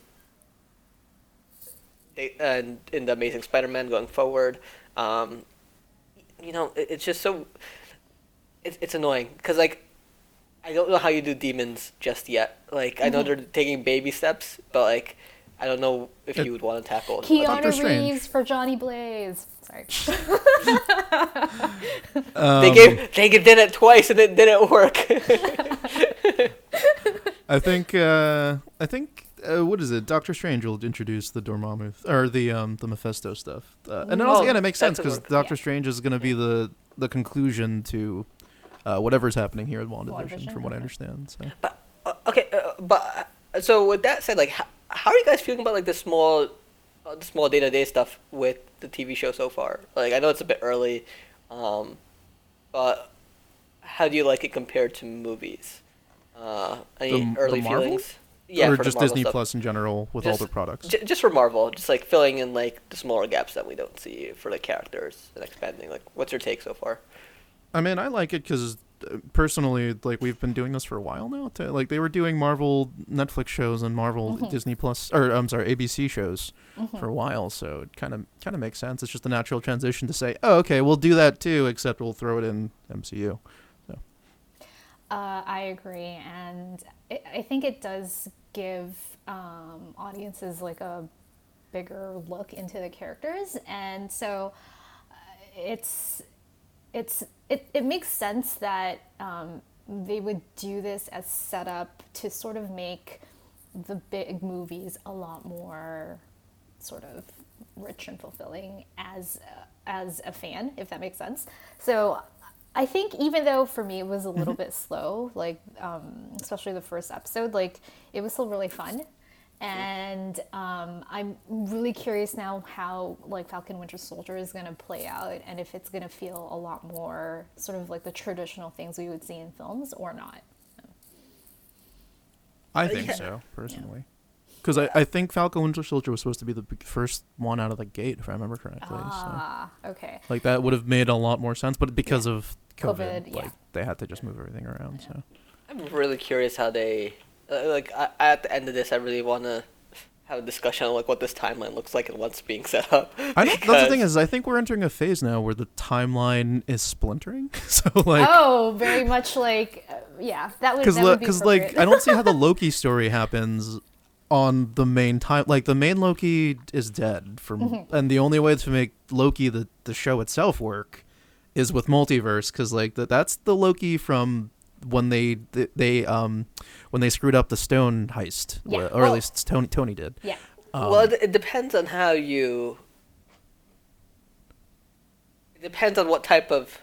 they, and in the Amazing Spider-Man going forward, um, you know, it, it's just so it's it's annoying because like I don't know how you do demons just yet. Like I know they're taking baby steps, but like I don't know if It- you would want to tackle. Doctor Keanu Strange. Reeves for Johnny Blaze. Sorry. Um, they gave they did it twice and it didn't work. I think uh, I think uh, what is it? Doctor Strange will introduce the Dormammu or the um the Mephisto stuff, uh, and it also Oh, again it makes that sense could because work. Doctor Yeah. Strange is going to be the the conclusion to uh, whatever's happening here in WandaVision, WandaVision, from what I understand. So Uh, okay, uh, but uh, so with that said, like how, how are you guys feeling about like the small, uh, the small day to day stuff with the TV show so far? Like I know it's a bit early, um, but how do you like it compared to movies? Uh, any The- the early Marvel? feelings? Yeah, or just Disney stuff. Plus in general with Just- all their products. J- just for Marvel, just like filling in like the smaller gaps that we don't see for the characters and expanding. Like, what's your take so far? I mean, I like it because personally, like we've been doing this for a while now. To, like they were doing Marvel Netflix shows and Marvel Disney Plus, or I'm sorry, ABC shows for a while. So it kind of kind of makes sense. It's just a natural transition to say, oh, okay, we'll do that too, except we'll throw it in MCU. Uh, I agree, and I I think it does give um, audiences like a bigger look into the characters, and so uh, it's it's it, it makes sense that um, they would do this as setup to sort of make the big movies a lot more sort of rich and fulfilling as as a fan, if that makes sense. So I think even though for me it was a little bit slow, like um, especially the first episode, like it was still really fun. And um, I'm really curious now how like Falcon Winter Soldier is going to play out, and if it's going to feel a lot more sort of like the traditional things we would see in films or not. I think yeah. so personally, because I, I think Falcon Winter Soldier was supposed to be the first one out of the gate, if I remember correctly. So. Ah, okay. Like that would have made a lot more sense, but because of COVID, COVID, yeah. like they had to just move everything around. So I'm really curious how they like I, at the end of this, I really want to have a discussion on like what this timeline looks like and what's being set up. I don't, that's the thing is, I think we're entering a phase now where the timeline is splintering. So like, oh, very much like uh, yeah, that would because that would be because like. I don't see how the Loki story happens on the main time. Like the main Loki is dead from, Mm-hmm. and the only way to make Loki the the show itself work is with multiverse. Because like that that's the Loki from when they they, they um when they screwed up the stone heist, Yeah. or, or Well- at least Tony Tony did. yeah. well, it, it depends on how you. It depends on what type of.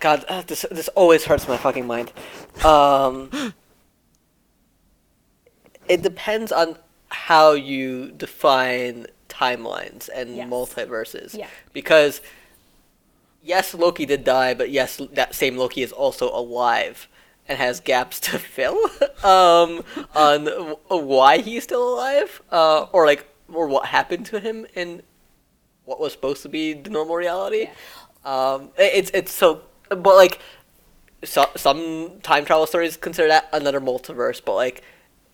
God, uh, this this always hurts my fucking mind. Um, it depends on how you define timelines and Yes. multiverses. Yeah. Because yes, Loki did die, but yes, that same Loki is also alive and has gaps to fill um, on w- why he's still alive, uh, or like, or what happened to him in what was supposed to be the normal reality. Um, it's it's so, but like, so, some time travel stories consider that another multiverse, but like,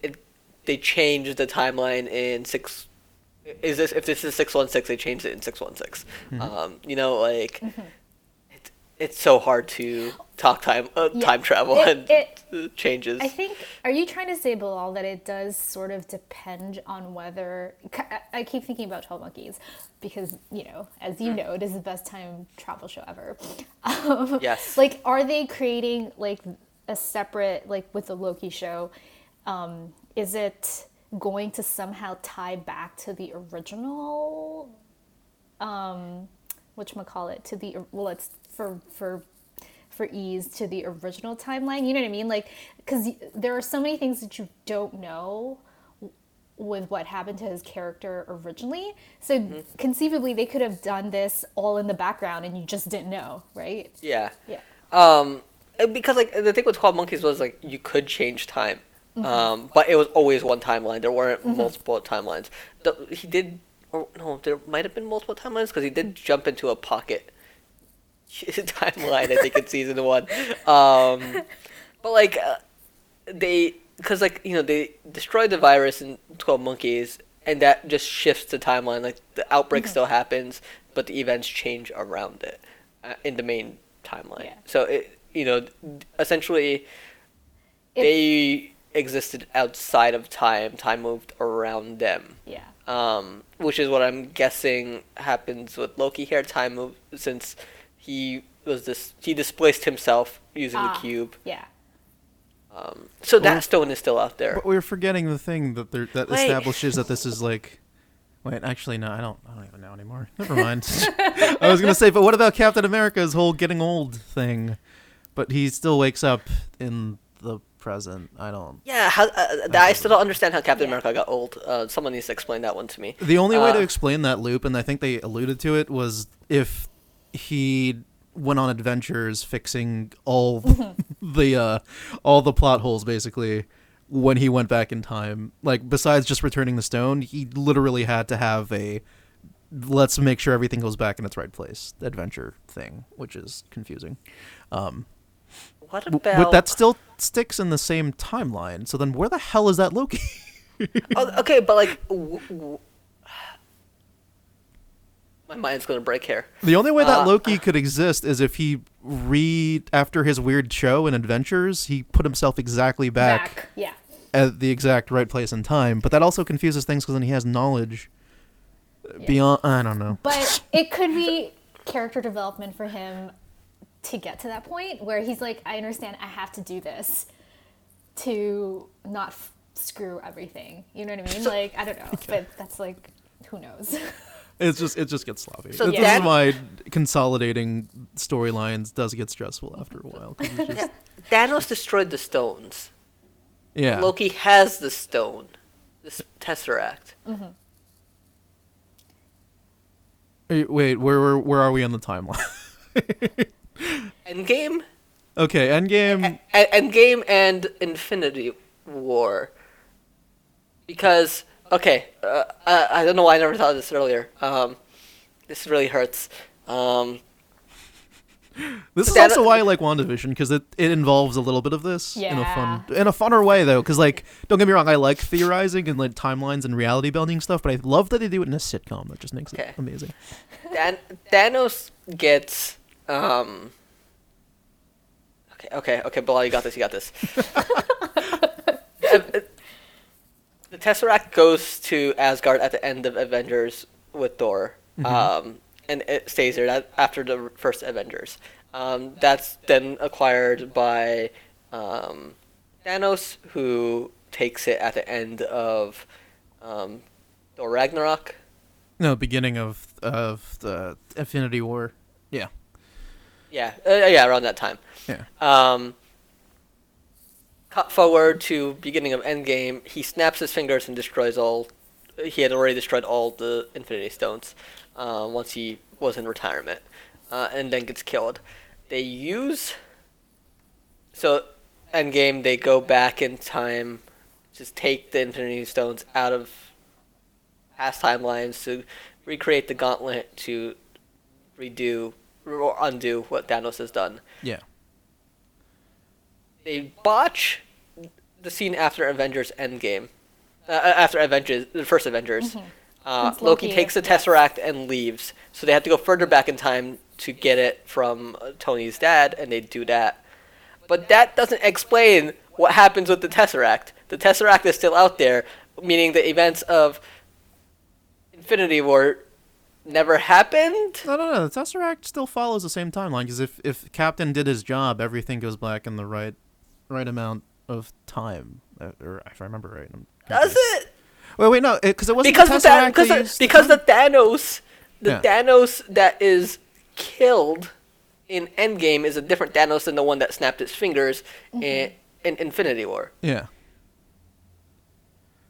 it they changed the timeline in six. Is this if this is six one six? They changed it in six one six. Um, you know, like, it, it's so hard to talk time uh, Yeah. time travel It- and it- uh, changes. I think. Are you trying to say, Bilal, that it does sort of depend on whether? I- keep thinking about Twelve Monkeys because you know, as you know, it is the best time travel show ever. Um, Yes. Like, are they creating like a separate like with the Loki show? Um, is it going to somehow tie back to the original? Um, what call it to the well, it's for for for ease to the original timeline. You know what I mean? Like, because there are so many things that you don't know with what happened to his character originally. So conceivably, they could have done this all in the background, and you just didn't know, right? yeah. Yeah. Um, because like the thing with Twelve Monkeys was like you could change time, Mm-hmm. um, but it was always one timeline. There weren't multiple timelines. The, he did, or no, there might have been multiple timelines because he did jump into a pocket timeline. I think in season one, um, but like uh, they, because like you know they destroy the virus in Twelve Monkeys, and that just shifts the timeline. Like the outbreak still happens, but the events change around it uh, in the main timeline. Yeah. So it, you know, essentially, It- they existed outside of time. Time moved around them. Yeah. Um, which is what I'm guessing happens with Loki here. Time moved since he was this he displaced himself using Ah, the cube. Yeah. Um, so Well, that stone is still out there. But we're forgetting the thing that there, that Wait. establishes that this is like. Wait, actually, no, I don't. I don't even know anymore. Never mind. I was gonna say, but what about Captain America's whole getting old thing? But he still wakes up in the present. I don't. Yeah, how, uh, I still don't understand how Captain Yeah. America got old. Uh, someone needs to explain that one to me. The only way to Uh, explain that loop, and I think they alluded to it, was if he went on adventures fixing all the uh, all the plot holes, basically. When he went back in time, like besides just returning the stone, he literally had to have a let's make sure everything goes back in its right place adventure thing, which is confusing. Um, What about but that still sticks in the same timeline. So then, where the hell is that Loki? Oh, okay, but like, w- w- my mind's gonna break here. The only way that Uh, Loki could exist is if he re after his weird show and adventures, he put himself exactly back, Back. Yeah. at the exact right place and time. But that also confuses things because then he has knowledge Yeah. beyond. I don't know. But it could be character development for him to get to that point where he's like, I understand I have to do this to not f- screw everything. You know what I mean? like, I don't know. But that's like, who knows? It's just it just gets sloppy. So this that- is why consolidating storylines does get stressful after a while. it's just- Thanos destroyed the stones. yeah. Loki has the stone, this tesseract. Mm-hmm. Wait, Wait, where where where are we on the timeline? Endgame, okay, Endgame. E- Endgame, and Infinity War. Because okay, uh, I, I don't know why I never thought of this earlier. Um, this really hurts. Um, This is also why I like WandaVision because it, it involves a little bit of this in a fun in a funner way though. Because like, don't get me wrong, I like theorizing and like timelines and reality building stuff, but I love that they do it in a sitcom. That just makes it amazing. Dan- Thanos gets um. Okay, okay, okay, Bilal, you got this. You got this. Tesseract goes to Asgard at the end of Avengers with Thor, um, and it stays there that, after the first Avengers. Um, that's then acquired by um, Thanos, who takes it at the end of um, Thor Ragnarok. No, beginning of of the Infinity War. Yeah, Yeah, uh, yeah, around that time. yeah. Um, cut forward to beginning of Endgame. He snaps his fingers and destroys all. He had already destroyed all the Infinity Stones uh, once he was in retirement, uh, and then gets killed. They use. So, Endgame. They go back in time, just take the Infinity Stones out of past timelines to recreate the Gauntlet to redo or undo what Thanos has done Yeah. they botch the scene after Avengers Endgame, uh, after Avengers, the first Avengers. Uh, Loki, Loki, takes the yes. Tesseract and leaves, so they have to go further back in time to get it from uh, Tony's dad, and they do that. But that doesn't explain what happens with the Tesseract. The Tesseract is still out there, meaning the events of Infinity War never happened. No, no, no. The Tesseract still follows the same timeline because if if Captain did his job, everything goes back in the right right amount of time. Uh, or if I remember right. I'm Does it? Wait, wait, no, because it wasn't because the the Tha- Tesseract. because they the, used- because the Thanos the Yeah. Thanos that is killed in Endgame is a different Thanos than the one that snapped his fingers in, in Infinity War. Yeah.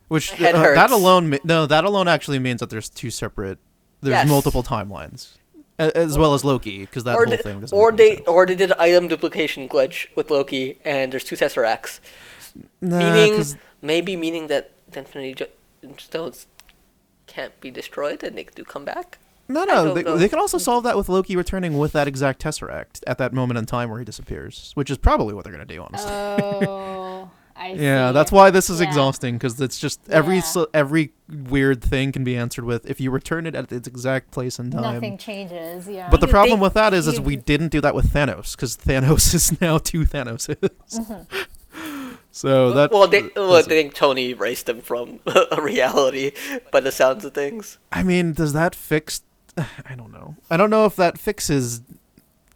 Which uh, that alone no that alone actually means that there's two separate there's Yes. multiple timelines A- as well as Loki because that or whole they, thing doesn't or they sense. or they did an item duplication glitch with Loki and there's two Tesseracts. Nah, meaning 'cause- maybe meaning that the Infinity Stones can't be destroyed and they do come back. no no they, they can also solve that with Loki returning with that exact Tesseract at that moment in time where he disappears which is probably what they're gonna do honestly Oh, I yeah see. that's why this is Yeah. exhausting because it's just every Yeah. so, every weird thing can be answered with if you return it at its exact place and time Nothing changes. Yeah. But the You problem with that is, is we didn't do that with Thanos because Thanos is now two Thanoses. so that well, they well, that's- they think Tony erased them from a reality by the sounds of things. I mean, does that fix? I don't know. I don't know if that fixes,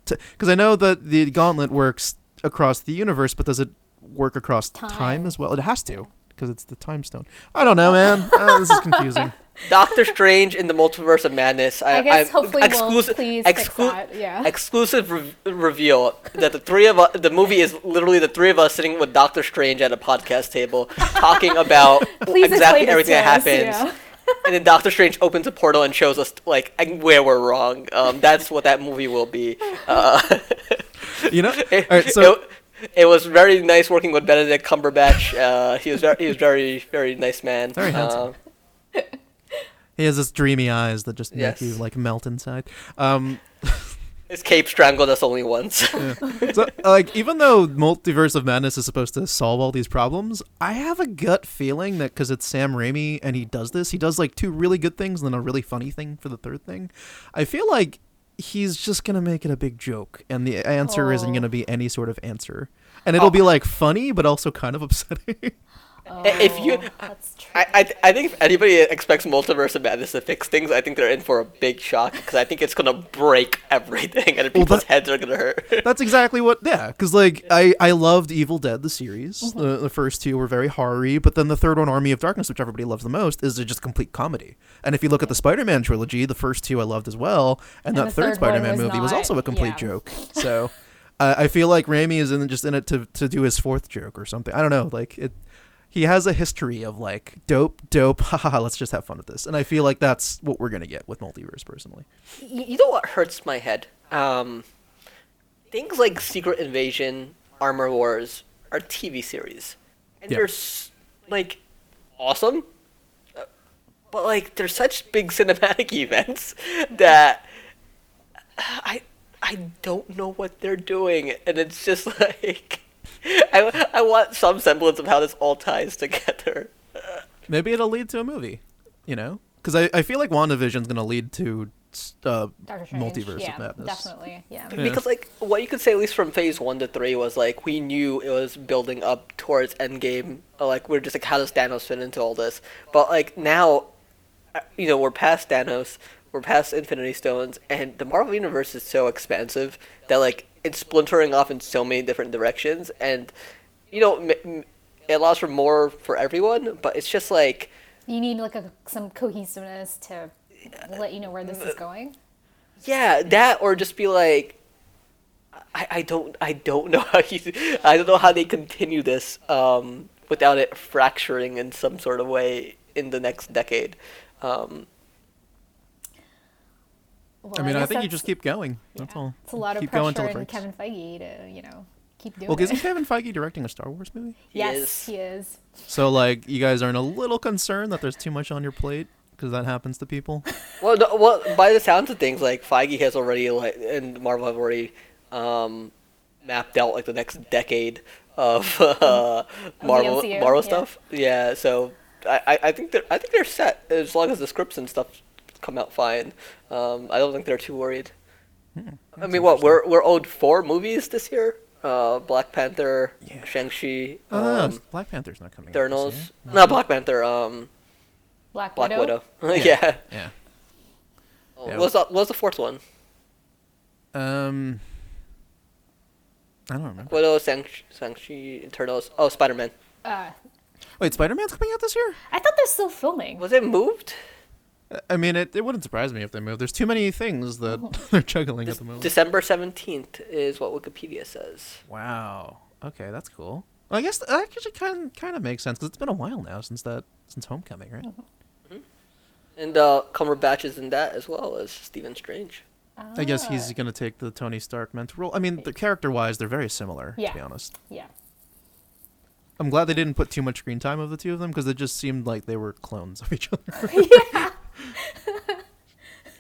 because I know that the gauntlet works across the universe, but does it work across time, Time. as well? It has to because it's the time stone. I don't know, man. Uh, this is confusing. Doctor Strange in the Multiverse of Madness. I, I guess I- hopefully exclusive, we'll please exclu- fix that. Yeah. exclusive re- reveal that the three of us, the movie is literally the three of us sitting with Doctor Strange at a podcast table talking about exactly explain this everything that happens. yeah. And then Doctor Strange opens a portal and shows us like where we're wrong. Um, that's what that movie will be. Uh, You know. it, All right. So it, it was very nice working with Benedict Cumberbatch. Uh, he was very, he was very very nice man. Very handsome. Uh, he has this dreamy eyes that just Yes. make you like melt inside. Um. his cape strangled us only once. so like even though multiverse of madness is supposed to solve all these problems i have a gut feeling that because it's sam raimi and he does this he does like two really good things and then a really funny thing for the third thing i feel like he's just gonna make it a big joke and the answer isn't Oh. gonna be any sort of answer and it'll be Oh. like funny but also kind of upsetting if you- Oh, that's true. I, I, I think if anybody expects Multiverse of Madness to fix things, I think they're in for a big shock because I think it's gonna break everything and people's that- heads are gonna hurt. That's exactly what. Yeah, because like I I loved Evil Dead the series. Mm-hmm. The, the first two were very horror but then the third one, Army of Darkness, which everybody loves the most, is just complete comedy. And if you look at the mm-hmm. Spider-Man trilogy, the first two I loved as well, and, And that third third Spider-Man was movie was also a complete yeah. joke. So. I feel like Raimi is in just in it to, to do his fourth joke or something. I don't know. Like it, he has a history of like dope, dope. Haha, let's just have fun with this. And I feel like that's what we're gonna get with multiverse, personally. You know what hurts my head? Um, things like Secret Invasion, Armor Wars are TV series, and Yeah. they're like awesome, uh, but like they're such big cinematic events that I I I don't know what they're doing, and it's just like I I want some semblance of how this all ties together. Maybe it'll lead to a movie, you know? Because I, I feel like WandaVision's going to lead to uh, Multiverse yeah, of Madness. definitely. Yeah. Yeah. Because like what you could say at least from phase one to three was like we knew it was building up towards Endgame. uh, Like we're just like how does Thanos fit into all this? But like now, uh, you know we're past Thanos, we're past Infinity Stones, and the Marvel universe is so expansive that like it's splintering off in so many different directions, and you know m- m- it allows for more for everyone. But it's just like You need like a, some cohesiveness to let you know where this is going. Yeah, that or just be like, I, I don't I don't know how you I don't know how they continue this um, without it fracturing in some sort of way in the next decade. Um, Well, I mean, I, guess think you just keep going. That's all. It's a lot of keep going pressure it on. Kevin Feige to you know keep doing it. Well, it. isn't Kevin Feige directing a Star Wars movie? yes, he is. So, like, you guys aren't a little concerned that there's too much on your plate? Because that happens to people? Well, no, well, by the sounds of things, like Feige has already like and Marvel have already um, mapped out like the next decade of uh, Marvel MCU, Marvel yeah. stuff. Yeah, so I, I- I think they're I think they're set as long as the scripts and stuff come out fine. Um, I don't think they're too worried. I mean, what we're we're owed four movies this year. Uh, Black Panther, Yeah. Shang Chi, Oh, no, um, no, Black Panther's not coming out this Eternals. year. No, Black Panther. Um, Black, Black Widow. Widow. yeah. Yeah. What Yeah. was the, what was the fourth one? Um, I don't remember. Widow, Shang Shang-Chi, Eternals. Oh, Spider-Man. Uh, Wait, Spider Man's coming out this year? I thought they're still filming. Was it moved? I mean, it, it wouldn't surprise me if they move. There's too many things that they're juggling at the moment. December 17th is what Wikipedia says. Wow. Okay, that's cool. Well, I guess that actually kind kind of makes sense because it's been a while now since that since Homecoming, right? And uh, Cumberbatch is in that as well as Stephen Strange. I guess he's Ah, gonna take the Tony Stark mentor role. I mean, the character-wise, they're very similar. Yeah. To be honest, Yeah. I'm glad they didn't put too much screen time of the two of them because it just seemed like they were clones of each other.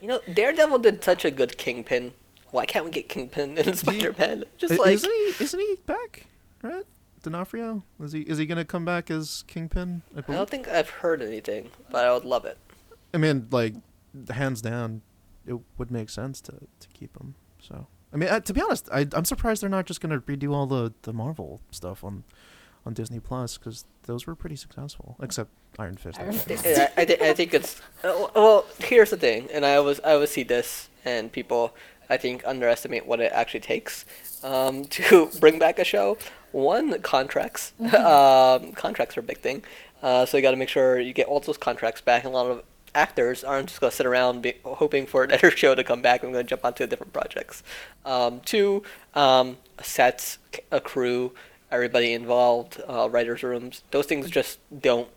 You know, Daredevil did such a good Kingpin. Why can't we get Kingpin in Spider-Man? Just I- like isn't he? Isn't he back? Right? D'Onofrio? Is he? Is he gonna come back as Kingpin? I, I don't think I've heard anything, but I would love it. I mean, like, hands down, it would make sense to, to keep him. So, I mean, uh, to be honest, I, I'm surprised they're not just gonna redo all the, the Marvel stuff on on Disney Plus because those were pretty successful, except Iron Fist. Iron actually. Fist. I, I, I think it's uh, well. Here's the thing, and I always I always see this, and people I think underestimate what it actually takes um, to bring back a show. One, contracts. um, contracts are a big thing, uh, so you got to make sure you get all those contracts back. And a lot of actors aren't just gonna sit around be, hoping for another show to come back I'm gonna jump onto different projects. Um, two, um, sets, a crew, everybody involved, uh, writers' rooms. Those things just don't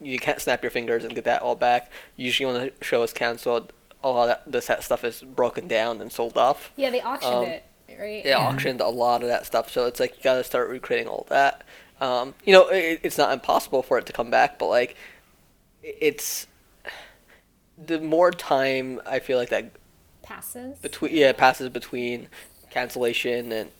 you can't snap your fingers and get that all back. Usually, when the show is canceled, a lot of that, the set stuff is broken down and sold off. Yeah, they auctioned Um, it, right? They auctioned a lot of that stuff, so it's like you gotta start recreating all that. Um, you know, it, it's not impossible for it to come back, but like, it's the more time I feel like that Passes. between yeah passes between cancellation and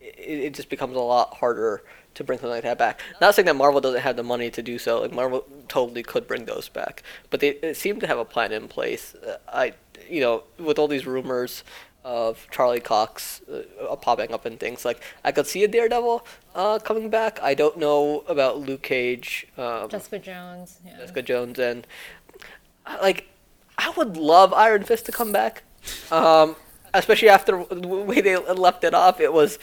it, it just becomes a lot harder to bring something like that back. Not saying that Marvel doesn't have the money to do so. Like Marvel totally could bring those back, but they, they seem to have a plan in place. Uh, I you know with all these rumors of Charlie Cox uh, popping up and things like I could see a Daredevil uh, coming back. I don't know about Luke Cage. Um, Jessica Jones. Yeah. Jessica Jones and uh, like I would love Iron Fist to come back. Um, especially after the way they left it off, it was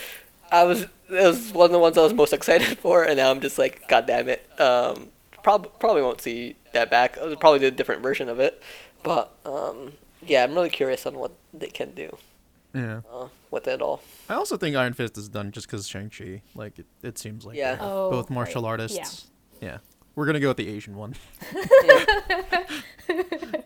I was it was one of the ones I was most excited for, and now I'm just like, God damn it. Um, prob- probably won't see that back. I'll probably do a different version of it, but um, yeah, I'm really curious on what they can do Yeah. uh, with it all. I also think Iron Fist is done just because Shang Chi. Like, it, it seems like Yeah. Oh, both martial right. artists. Yeah. We're gonna go with the Asian one.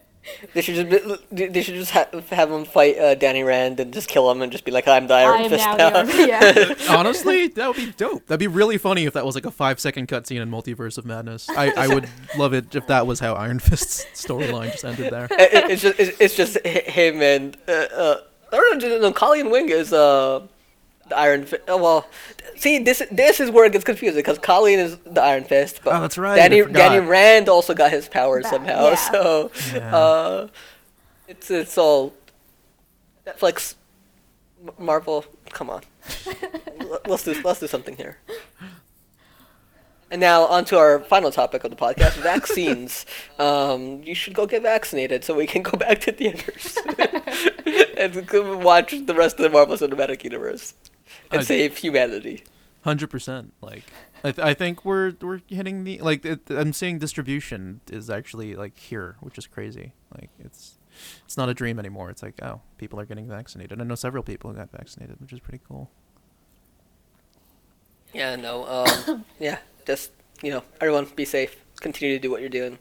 They should just be- they should just ha- have him fight uh, Danny Rand and just kill him and just be like, I'm the I Iron am Fist now now. the yeah. Honestly, that would be dope. That'd be really funny if that was like a five second cutscene in Multiverse of Madness. I, I would love it if that was how Iron Fist's storyline just ended there. It- it- it's just it's, it's just hi- him and uh, uh, or no, no, Colleen Wing is uh the Iron Fist. Oh, well, see this this is where it gets confusing because Colleen is the Iron Fist, but Oh, that's right, Danny. Danny Rand also got his powers That- somehow. yeah. So Yeah. uh, it's it's all Netflix, Marvel. Come on, let's do let's do something here. And now on to our final topic of the podcast: vaccines. Um, you should go get vaccinated so we can go back to theaters and watch the rest of the Marvel Cinematic Universe and I- save humanity. Hundred percent. Like, I, th- I think we're we're hitting the like. It, I'm seeing distribution is actually like here, which is crazy. Like, it's it's not a dream anymore. It's like, oh, people are getting vaccinated. I know several people who got vaccinated, which is pretty cool. Yeah, no. Um, yeah, just you know, everyone be safe. Continue to do what you're doing,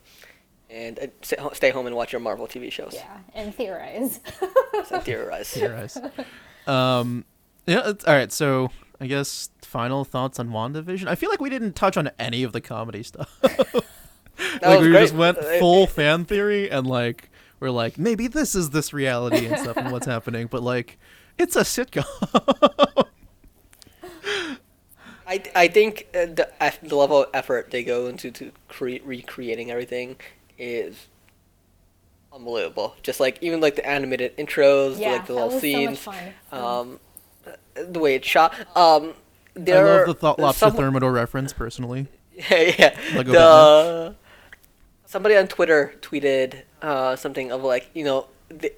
and uh, stay stay home and watch your Marvel TV shows. Yeah, and theorize. And theorize. Theorize. um, yeah. It's, all right. So I guess final thoughts on WandaVision. I feel like we didn't touch on any of the comedy stuff. That like we great. just went Uh, full fan theory and like we're like maybe this is this reality and stuff and what's happening, but like it's a sitcom. I, I think uh, the the level of effort they go into to create recreating everything is unbelievable. Just like even like the animated intros, yeah, like the little scenes, so much fun. um, the way it's shot. Um, I there love the thought there's lobster some- thermidor reference personally. yeah, yeah. Lego The, somebody on Twitter tweeted uh, something of like, you know, the,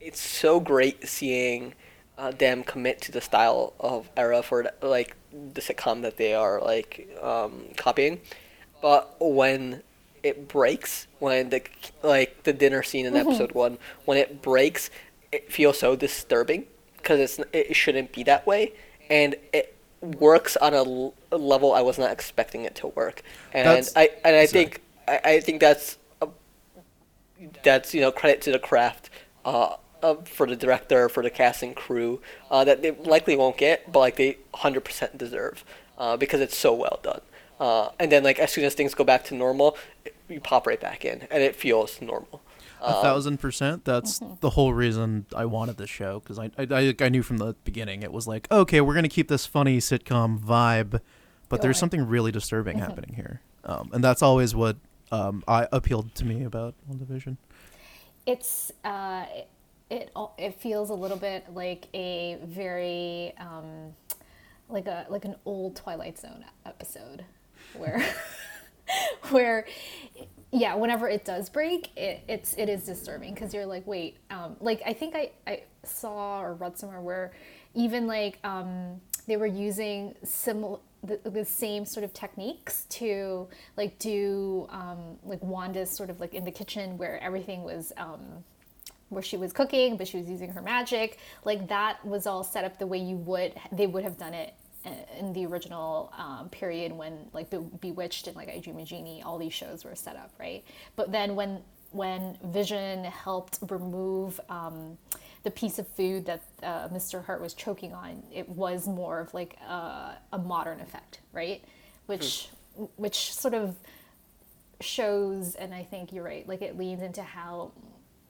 it's so great seeing uh, them commit to the style of era for like the sitcom that they are like um, copying, but when it breaks, when the like the dinner scene in episode one, when it breaks, it feels so disturbing because it's it shouldn't be that way, and it works on a, l- a level I was not expecting it to work, and That's- I and I sorry. think I, I think that's a, that's you know credit to the craft uh, uh, for the director for the casting crew uh, that they likely won't get but like they 100% deserve uh, because it's so well done. Uh, and then like as soon as things go back to normal you pop right back in and it feels normal A thousand percent. That's the whole reason I wanted this show because I, I I I knew from the beginning it was like okay we're gonna keep this funny sitcom vibe, but there's Right. something really disturbing happening here, um, and that's always what um, I appealed to me about WandaVision. it's uh, it, it it feels a little bit like a very um, like a like an old Twilight Zone episode where where yeah whenever it does break it, it's it is disturbing because you're like wait um, like I think I, I saw or read somewhere where even like um, they were using similar the, the same sort of techniques to like do um, like Wanda's sort of like in the kitchen where everything was um, where she was cooking, but she was using her magic. Like that was all set up the way you would they would have done it in the original um, period when like Be- Bewitched and like I Dream a Jeannie, all these shows were set up, right? But then when when Vision helped remove um, the piece of food that uh, Mr. Hart was choking on, it was more of like a, a modern effect, right? Which which sort of shows, and I think you're right, like it leans into how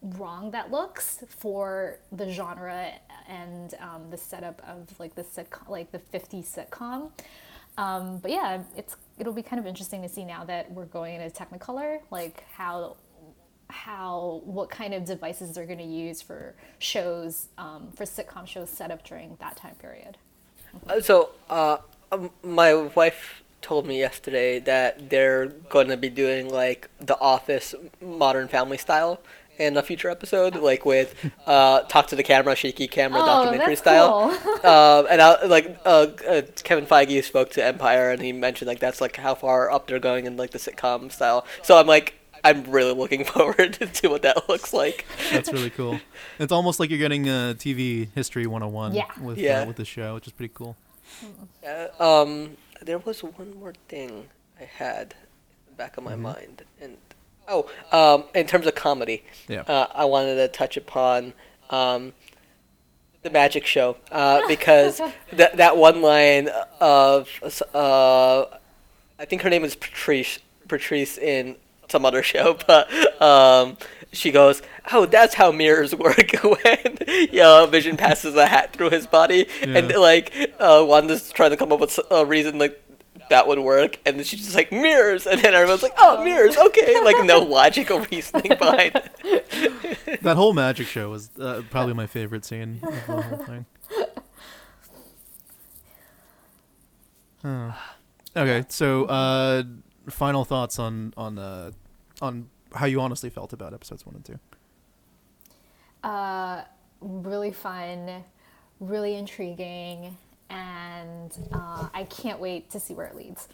wrong that looks for the genre and um, the setup of like the sitcom, like the 50s sitcom. Um, but yeah, it's it'll be kind of interesting to see now that we're going into Technicolor, like how how what kind of devices they're going to use for shows um, for sitcom shows set up during that time period. Uh, So, uh, um, my wife told me yesterday that they're going to be doing like The Office Modern Family style in a future episode, like with uh, talk to the camera, shaky camera, Oh, documentary that's style. cool. um, and I, like uh, uh, Kevin Feige spoke to Empire, and he mentioned like that's like how far up they're going in like the sitcom style. So I'm like, I'm really looking forward to what that looks like. That's really cool. It's almost like you're getting a TV history 101 Yeah. with Yeah. Uh, with the show, which is pretty cool. Uh, um, there was one more thing I had in the back of my mind, and oh, um, in terms of comedy, Yeah. uh, I wanted to touch upon um, the magic show uh, because that that one line of uh, I think her name is Patrice Patrice in some other show, but um, she goes, "Oh, that's how mirrors work." when yeah, Vision passes a hat through his body, and like uh, Wanda's trying to come up with a reason like that would work, and then she's just like mirrors, and then everyone's like, "Oh, mirrors, okay," like no logical reasoning behind it. That whole magic show was uh, probably my favorite scene of the whole thing. Huh. Okay, so uh, final thoughts on on uh, on how you honestly felt about episodes one and two. Uh, really fun, really intriguing, and uh, I can't wait to see where it leads.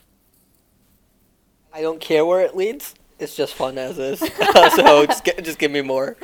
I don't care where it leads. It's just fun as is. so just get, just give me more.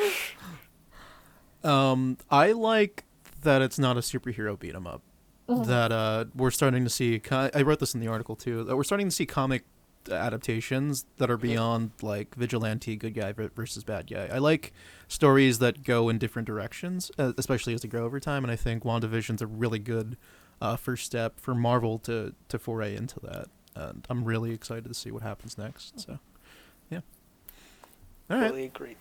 Um, I like that it's not a superhero beat 'em up. That uh, we're starting to see. I wrote this in the article too. That we're starting to see comic adaptations that are beyond like vigilante good guy versus bad guy. I like stories that go in different directions, uh, especially as they grow over time. And I think WandaVision's a really good uh, first step for Marvel to to foray into that. And I'm really excited to see what happens next. So, yeah. All right. Totally agree.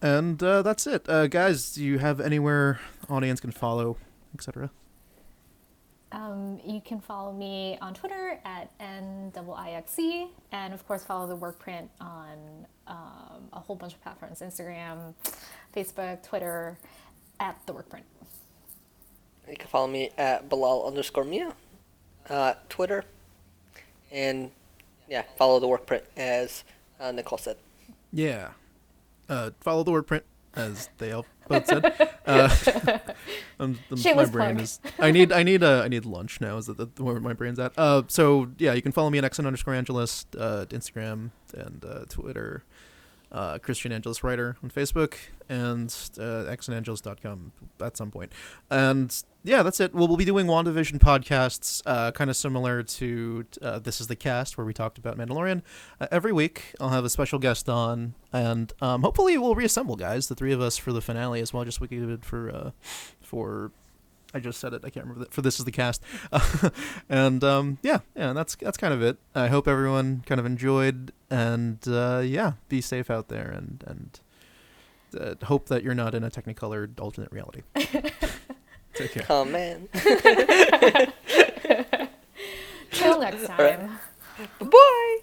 And uh, that's it, uh, guys. Do you have anywhere audience can follow, etc.? Um, you can follow me on Twitter at NIIXE, and of course, follow the Workprint on um, a whole bunch of platforms Instagram, Facebook, Twitter, at the Workprint. You can follow me at Bilal underscore Mia, uh, Twitter, and yeah, follow the Workprint as uh, Nicole said. Yeah. Uh, follow the word print, as they all both said. Uh, um, the- my brain plug. is. I need. I need. Uh, I need lunch now. Is that the, where my brain's at? Uh, so yeah, you can follow me at xn underscore angelus, uh, Instagram and uh, Twitter. Uh, Christian Angelus writer on Facebook and uh, xnangelus.com at some point. And yeah, that's it. We'll, we'll be doing WandaVision podcasts, uh, kind of similar to uh, This is the Cast, where we talked about Mandalorian. Uh, every week, I'll have a special guest on, and um, hopefully, we'll reassemble, guys, the three of us for the finale as well, just like we did for uh, for. I just said it. I can't remember that. For this is the cast, and um, yeah, yeah, that's that's kind of it. I hope everyone kind of enjoyed, and uh, yeah, be safe out there, and and uh, hope that you're not in a Technicolor alternate reality. Take care. Oh man. Till next time. Bye.